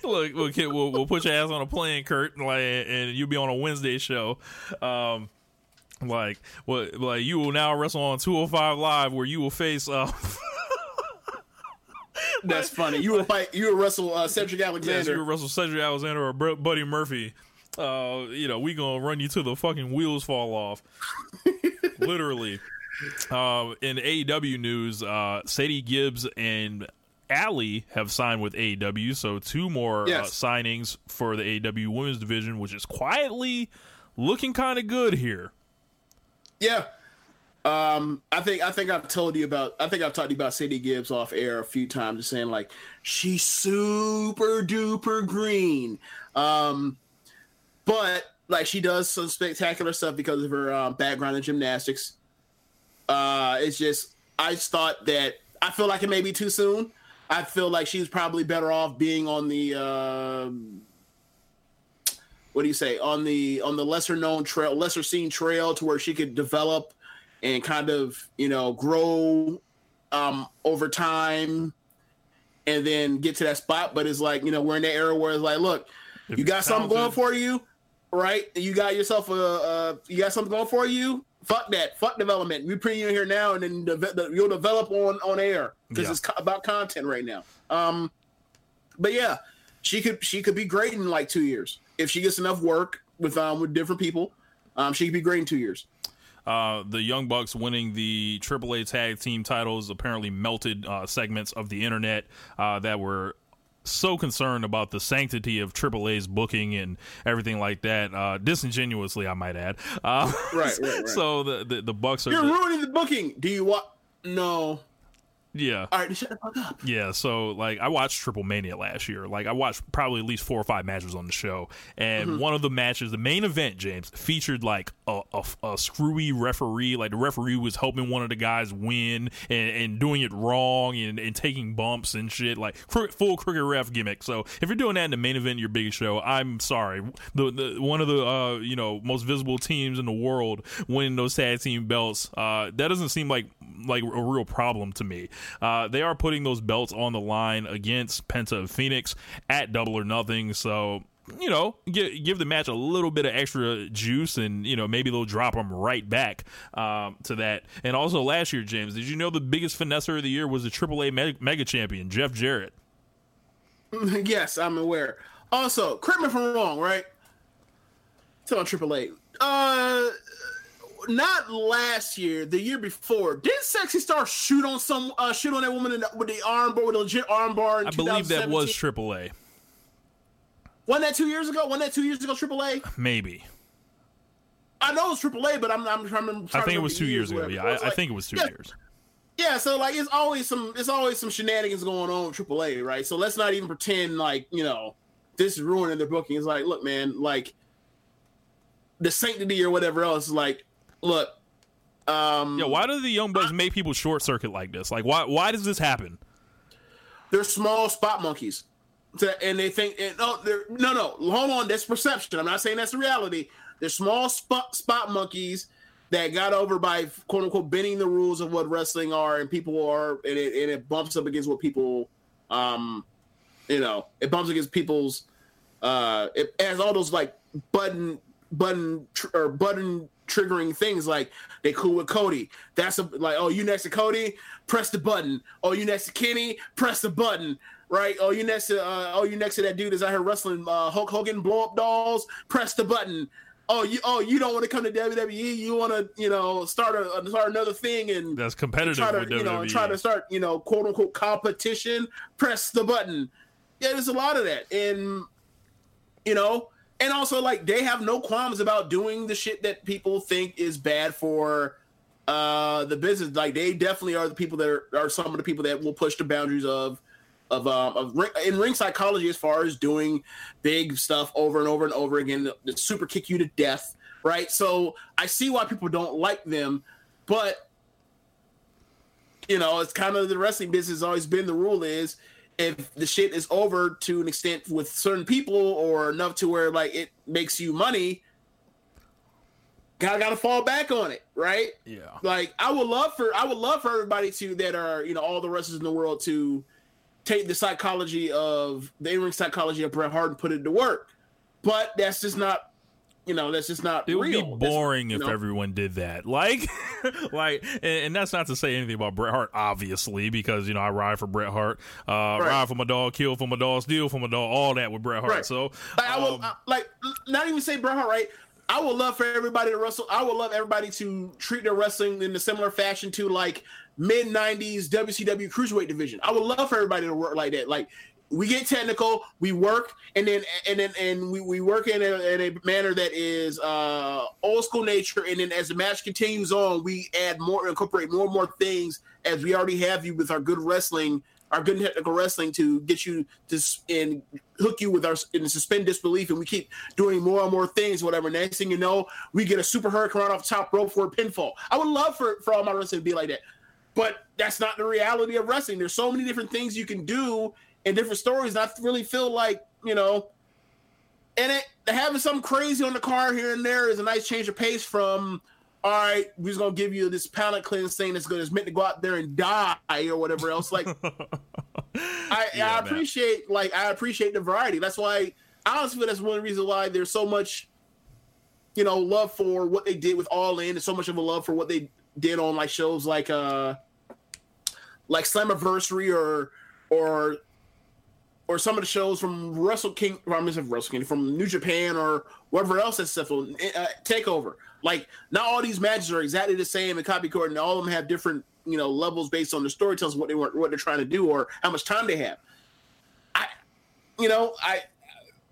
look, look, kid, we'll, we'll put your ass on a plane, Kurt, like, and you'll be on a Wednesday show. Um, like, what, like you will now wrestle on 205 Live, where you will face. Uh, That's funny. You will fight. You will wrestle uh, Cedric yes, Alexander. you will wrestle Cedric Alexander or Buddy Murphy. Uh, you know, we gonna run you till the fucking wheels fall off. Literally. Um, in AEW news, uh, Sadie Gibbs and Allie have signed with AEW, so two more Yes. uh, signings for the AEW Women's Division, which is quietly looking kind of good here. Yeah. Um, I think I think I've told you about I think I've talked to you about Sadie Gibbs off air a few times, just saying like she's super duper green. Um, but like she does some spectacular stuff because of her um, background in gymnastics. Uh, it's just I just thought that I feel like it may be too soon. I feel like she's probably better off being on the um what do you say on the on the lesser known trail, lesser seen trail to where she could develop and kind of you know grow um over time and then get to that spot. But it's like you know we're in that era where it's like, look, If you got something going for you, right? You got yourself a, a you got something going for you. Fuck that. Fuck development. We put you in here now, and then deve- the- you'll develop on on air because Yeah. it's co- about content right now. Um, but yeah, she could she could be great in like two years if she gets enough work with um with different people. Um, she could be great in two years. Uh, the Young Bucks winning the AAA Tag Team titles apparently melted uh, segments of the internet uh, that were so concerned about the sanctity of AAA's booking and everything like that. Uh, disingenuously, I might add. Uh, Right, right, right. So the, the the Bucks are You're the- ruining the booking. Do you want? No. Yeah. All right, shut the fuck up. Yeah, so like I watched Triple Mania last year. Like I watched probably at least four or five matches on the show, and Mm-hmm. one of the matches, the main event, James featured like a, a, a screwy referee. Like the referee was helping one of the guys win and, and doing it wrong and, and taking bumps and shit. Like full crooked ref gimmick. So if you're doing that in the main event of your biggest show, I'm sorry. The, the one of the uh, you know most visible teams in the world winning those tag team belts. Uh, that doesn't seem like like a real problem to me. Uh, they are putting those belts on the line against Penta and Fénix at Double or Nothing. So you know, give, give the match a little bit of extra juice, and you know maybe they'll drop them right back um, to that. And also last year, James, did you know the biggest finesser of the year was the AAA mega, mega champion Jeff Jarrett? yes, I'm aware. Also, correct me if I'm wrong, right? Tell on Triple A. Uh, not last year, the year before. Didn't Sexy Star shoot on some uh, shoot on that woman in the, with the arm bar with a legit arm bar? I believe that was 2017? AAA, Wasn't that two years ago? Wasn't that two years ago? Triple A. maybe. I know it's Triple A, but I'm I'm trying to. I'm trying I think it was two years ago. Yeah, So it's I, I think it was two yeah, years. Yeah, so like it's always some it's always some shenanigans going on with AAA, right? So let's not even pretend like you know this is ruining their booking. It's like, look, man, like the sanctity or whatever else. is Like, look, um, Yeah, why do the Young Bucks make people short circuit like this? Like, why why does this happen? they're small spot monkeys, So- and they think and, no, they're no, no. Hold on, that's perception. I'm not saying that's the reality. They're small spot spot monkeys that got over by quote unquote bending the rules of what wrestling are, and people are, and it, and it bumps up against what people, um, you know, it bumps against people's, uh, it has all those like button button tr- or button triggering things like they cool with Cody. That's a, like, oh, you next to Cody, press the button. Oh, you next to Kenny, press the button. Right? Oh, you next to uh, oh, you next to that dude that's out here wrestling uh, Hulk Hogan blow up dolls. Press the button. Oh, you oh you don't want to come to WWE. You want to you know start a start another thing and That's competitive try to you know WWE. try to start you know quote unquote competition. Press the button. Yeah, there's a lot of that, and you know, and also like they have no qualms about doing the shit that people think is bad for uh the business. Like they definitely are the people that are, are some of the people that will push the boundaries of of um of ring, in ring psychology as far as doing big stuff over and over and over again that, super kick you to death. Right. So I see why people don't like them, but you know, it's kind of the wrestling business always been the rule is if the shit is over to an extent with certain people or enough to where like it makes you money, gotta gotta fall back on it, right? Yeah. Like I would love for I would love for everybody to that are you know all the wrestlers in the world to take the psychology of the in ring psychology of Bret Hart and put it to work, but that's just not. You know, that's just not It would real. be That's- boring you if know? everyone did that. Like, like, and, and that's not to say anything about Bret Hart, obviously, because you know I ride for Bret Hart, uh, ride for my dog, kill for my dog, steal for my dog, all that with Bret Hart. Right. So, Like, I will um, I- like not even say Bret Hart, right? I would love for everybody to wrestle. I would love everybody to treat their wrestling in a similar fashion to like mid '90s WCW cruiserweight division. I would love for everybody to work like that. Like we get technical, we work, and then and then and we, we work in a, in a manner that is uh, old school nature. And then as the match continues on, we add more, incorporate more and more things as we already have you with our good wrestling our good technical wrestling to get you to and hook you with our and suspend disbelief, and we keep doing more and more things. Whatever. Next thing you know, we get a super hurricane off top rope for a pinfall. I would love for for all my wrestling to be like that, but that's not the reality of wrestling. There's so many different things you can do in different stories. And I really feel like you know, and it having something crazy on the car here and there is a nice change of pace from. All right, we're just gonna give you this palate cleanse thing that's gonna meant to go out there and die or whatever else. Like, I, Yeah, I appreciate like I appreciate the variety. That's why I honestly feel that's one of the reasons why there's so much, you know, love for what they did with All In, and so much of a love for what they did on like shows like uh like Slammiversary or or or some of the shows from Russell King, I'm saying Wrestle King, from New Japan or whatever else that's stuff on uh, Takeover. Like, not all these matches are exactly the same and copy and all of them have different, you know, levels based on the storytellers, what they want, what they're trying to do, or how much time they have. I, you know, I,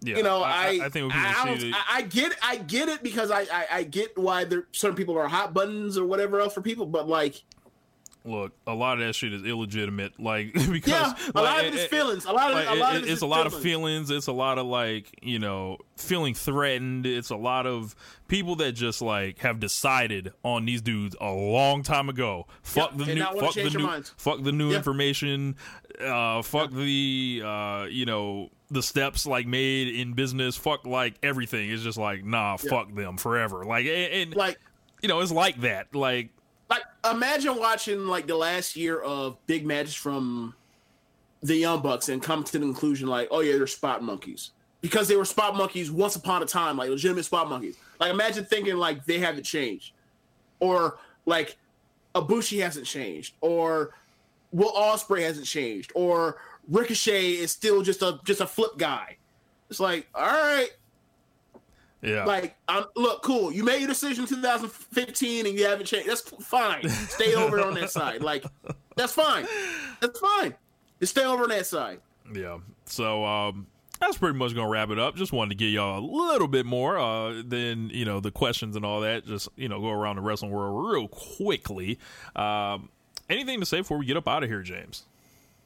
yeah, you know, I, I, think I, see. I, I get, I get it because I, I, I get why there certain people are hot buttons or whatever else for people, but like, look, a lot of that shit is illegitimate. Like because Yeah, a lot like, of it is feelings. A lot of like, a lot it- of it it's a lot of feelings. feelings. It's a lot of like you know feeling threatened. It's a lot of people that just like have decided on these dudes a long time ago. Fuck the and new, fuck the new, minds. fuck the new Yeah. information. Uh, fuck the uh, you know the steps like made in business. Fuck like everything. It's just like nah, fuck them forever. Like and, and Like you know it's like that. Like like imagine watching like the last year of big matches from the Young Bucks and come to the conclusion like, oh yeah, they're spot monkeys because they were spot monkeys once upon a time, like legitimate spot monkeys. Like imagine thinking like they haven't changed, or like Ibushi hasn't changed, or Will Ospreay hasn't changed, or Ricochet is still just a just a flip guy. It's like, all right, yeah, like, um, look, cool. You made your decision in 2015 and you haven't changed. That's fine. Stay over on that side. Like, that's fine. That's fine. Just stay over on that side. Yeah. So um that's pretty much gonna wrap it up. Just wanted to give y'all a little bit more uh than, you know, the questions and all that. Just, you know, go around the wrestling world real quickly. Um anything to say before we get up out of here, James?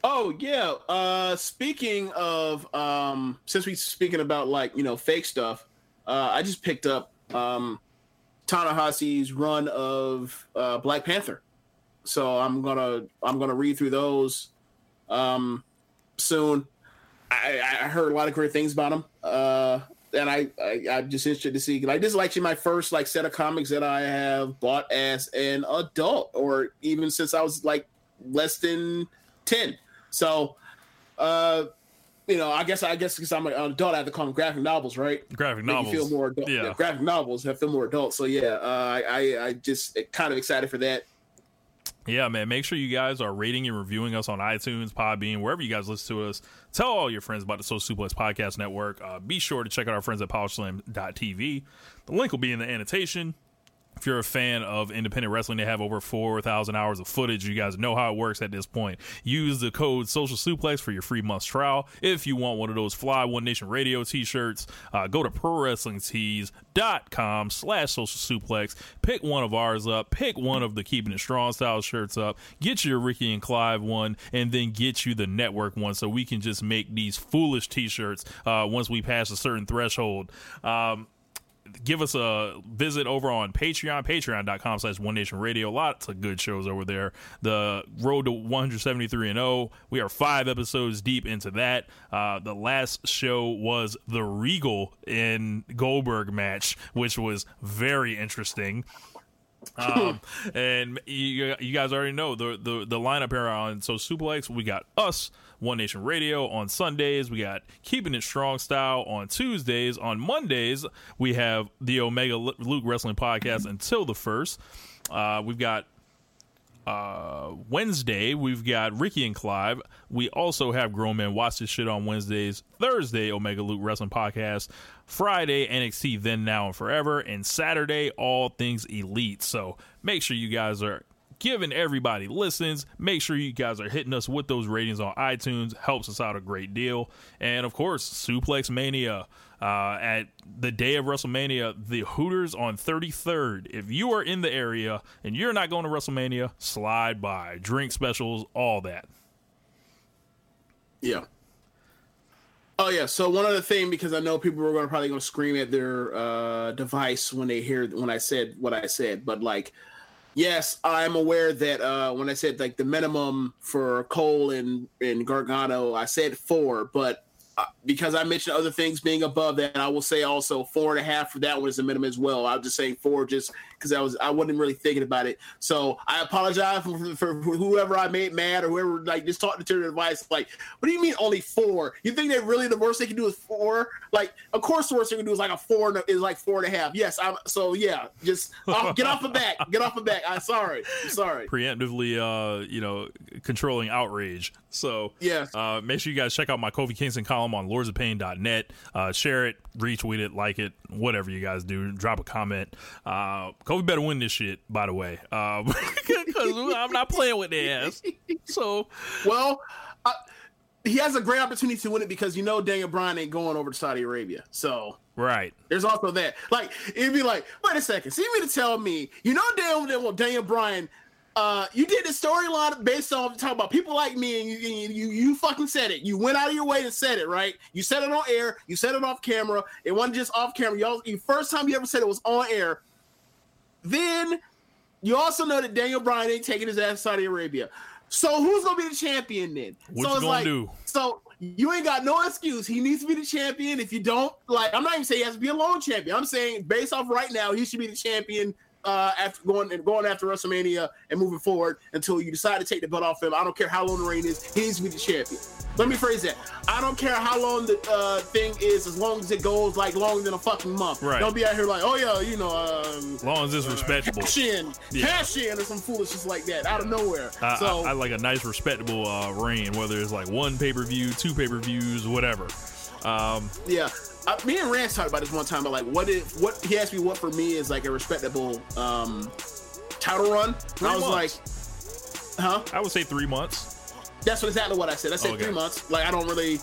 Oh yeah. Uh, speaking of, um, since we speaking about like you know fake stuff, uh, I just picked up um, Ta-Nehisi's run of uh, Black Panther, so I'm gonna I'm gonna read through those um, soon. I, I heard a lot of great things about him, uh, and I, I I'm just interested to see. Like this is actually my first like set of comics that I have bought as an adult, or even since I was like less than ten. So, uh, you know, I guess I guess because I'm an adult, I have to call them graphic novels, right? Graphic Make you novels. feel more adult. Yeah. graphic novels have feel more adult. So yeah, uh, I, I I just kind of excited for that. Yeah, man. Make sure you guys are rating and reviewing us on iTunes, Podbean, wherever you guys listen to us. Tell all your friends about the Social Suplex Podcast Network. Uh, be sure to check out our friends at PowerSlam.tv. The link will be in the annotation. If you're a fan of independent wrestling, they have over 4,000 hours of footage. You guys know how it works at this point. Use the code Social Suplex for your free month's trial. If you want one of those Fly One Nation Radio t-shirts, uh, go to ProWrestlingTees.com slash Social Suplex. Pick one of ours up. Pick one of the Keeping It Strong style shirts up. Get your Ricky and Clive one, and then get you the network one so we can just make these foolish t-shirts uh, once we pass a certain threshold. Um, give us a visit over on Patreon, patreon.com slash One Nation Radio. Lots of good shows over there. The Road to 173 and 0. We are five episodes deep into that. Uh, the last show was the Regal in Goldberg match, which was very interesting. Um, and you, you guys already know the, the the lineup here on so Suplex. We got us, One Nation Radio on Sundays. We got Keeping It Strong Style on Tuesdays. On Mondays, we have the Omega Luke Wrestling Podcast until the first. Uh, we've got uh, Wednesday, we've got Ricky and Clive. We also have Grown Men Watch This Shit on Wednesdays. Thursday, Omega Luke Wrestling Podcast. Friday, NXT Then, Now, and Forever. And Saturday, All Things Elite. So make sure you guys are giving everybody listens. Make sure you guys are hitting us with those ratings on iTunes. Helps us out a great deal. And of course, Suplex Mania. Uh, at the day of WrestleMania, the Hooters on 33rd. If you are in the area and you're not going to WrestleMania, slide by. Drink specials, all that. Yeah. Oh yeah. So one other thing, because I know people are going to probably going to scream at their uh, device when they hear when I said what I said, but like, yes, I'm aware that uh, when I said like the minimum for Cole and and Gargano, I said four, but uh, because I mentioned other things being above that, I will say also four and a half for that one is the minimum as well. I'm just saying four just because I was I wasn't really thinking about it. So I apologize for, for, whoever I made mad or whoever like just talking to their advice. Like, what do you mean only four? You think that really the worst they can do is four? Like, of course the worst they can do is like a four and a- is like four and a half. Yes, I'm so yeah. Just off, get off the back. Get off the back. I'm sorry. I'm sorry. Preemptively, uh, you know, controlling outrage. So, Yes. uh, make sure you guys check out my Kofi Kingston column on lordsofpain.net. Uh, share it, retweet it, like it, whatever you guys do. Drop a comment. Uh, Kofi better win this shit, by the way. Um, because I'm not playing with their ass. So, Well, uh, he has a great opportunity to win it because you know Daniel Bryan ain't going over to Saudi Arabia. So right. there's also that. Like it'd be like, wait a second, see me to tell me, you know damn well Daniel Bryan uh, you did the storyline based on talking about people like me, and you, you you you fucking said it. You went out of your way to said it, right? You said it on air. You said it off camera. It wasn't just off camera. Y'all, the first time you ever said it was on air. Then you also know that Daniel Bryan ain't taking his ass to Saudi Arabia. So who's gonna be the champion then? What so you it's gonna like, do? So you ain't got no excuse. He needs to be the champion. If you don't, like, I'm not even saying he has to be a lone champion. I'm saying based off right now, he should be the champion uh, after going and going after WrestleMania and moving forward until you decide to take the belt off him. I don't care how long the reign is. He needs to be the champion. Let me phrase that. I don't care how long the uh, thing is, as long as it goes like longer than a fucking month. Right. Don't be out here like, oh yeah, you know, um, As long as it's respectable. cash in, Yeah. cash in, or some foolishness like that out of nowhere. I, so I, I like a nice, respectable uh, reign, whether it's like one pay per view, two pay per views, whatever. Um, Yeah, uh, me and Rance talked about this one time. But like, what if what he asked me what for me is like a respectable um title run? And I was months. like, huh? I would say three months. That's what exactly what I said. I said Okay. three months. Like I don't really.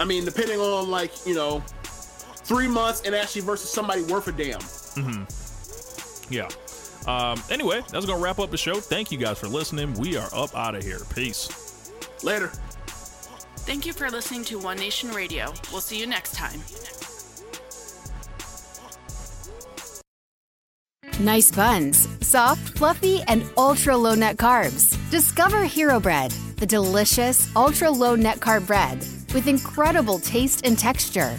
I mean, depending on like you know, three months and actually versus somebody worth a damn. Yeah. Um, anyway, that's gonna wrap up the show. Thank you guys for listening. We are up out of here. Peace. Later. Thank you for listening to One Nation Radio. We'll see you next time. Nice buns, soft, fluffy, and ultra low net carbs. Discover Hero Bread, the delicious ultra low net carb bread with incredible taste and texture.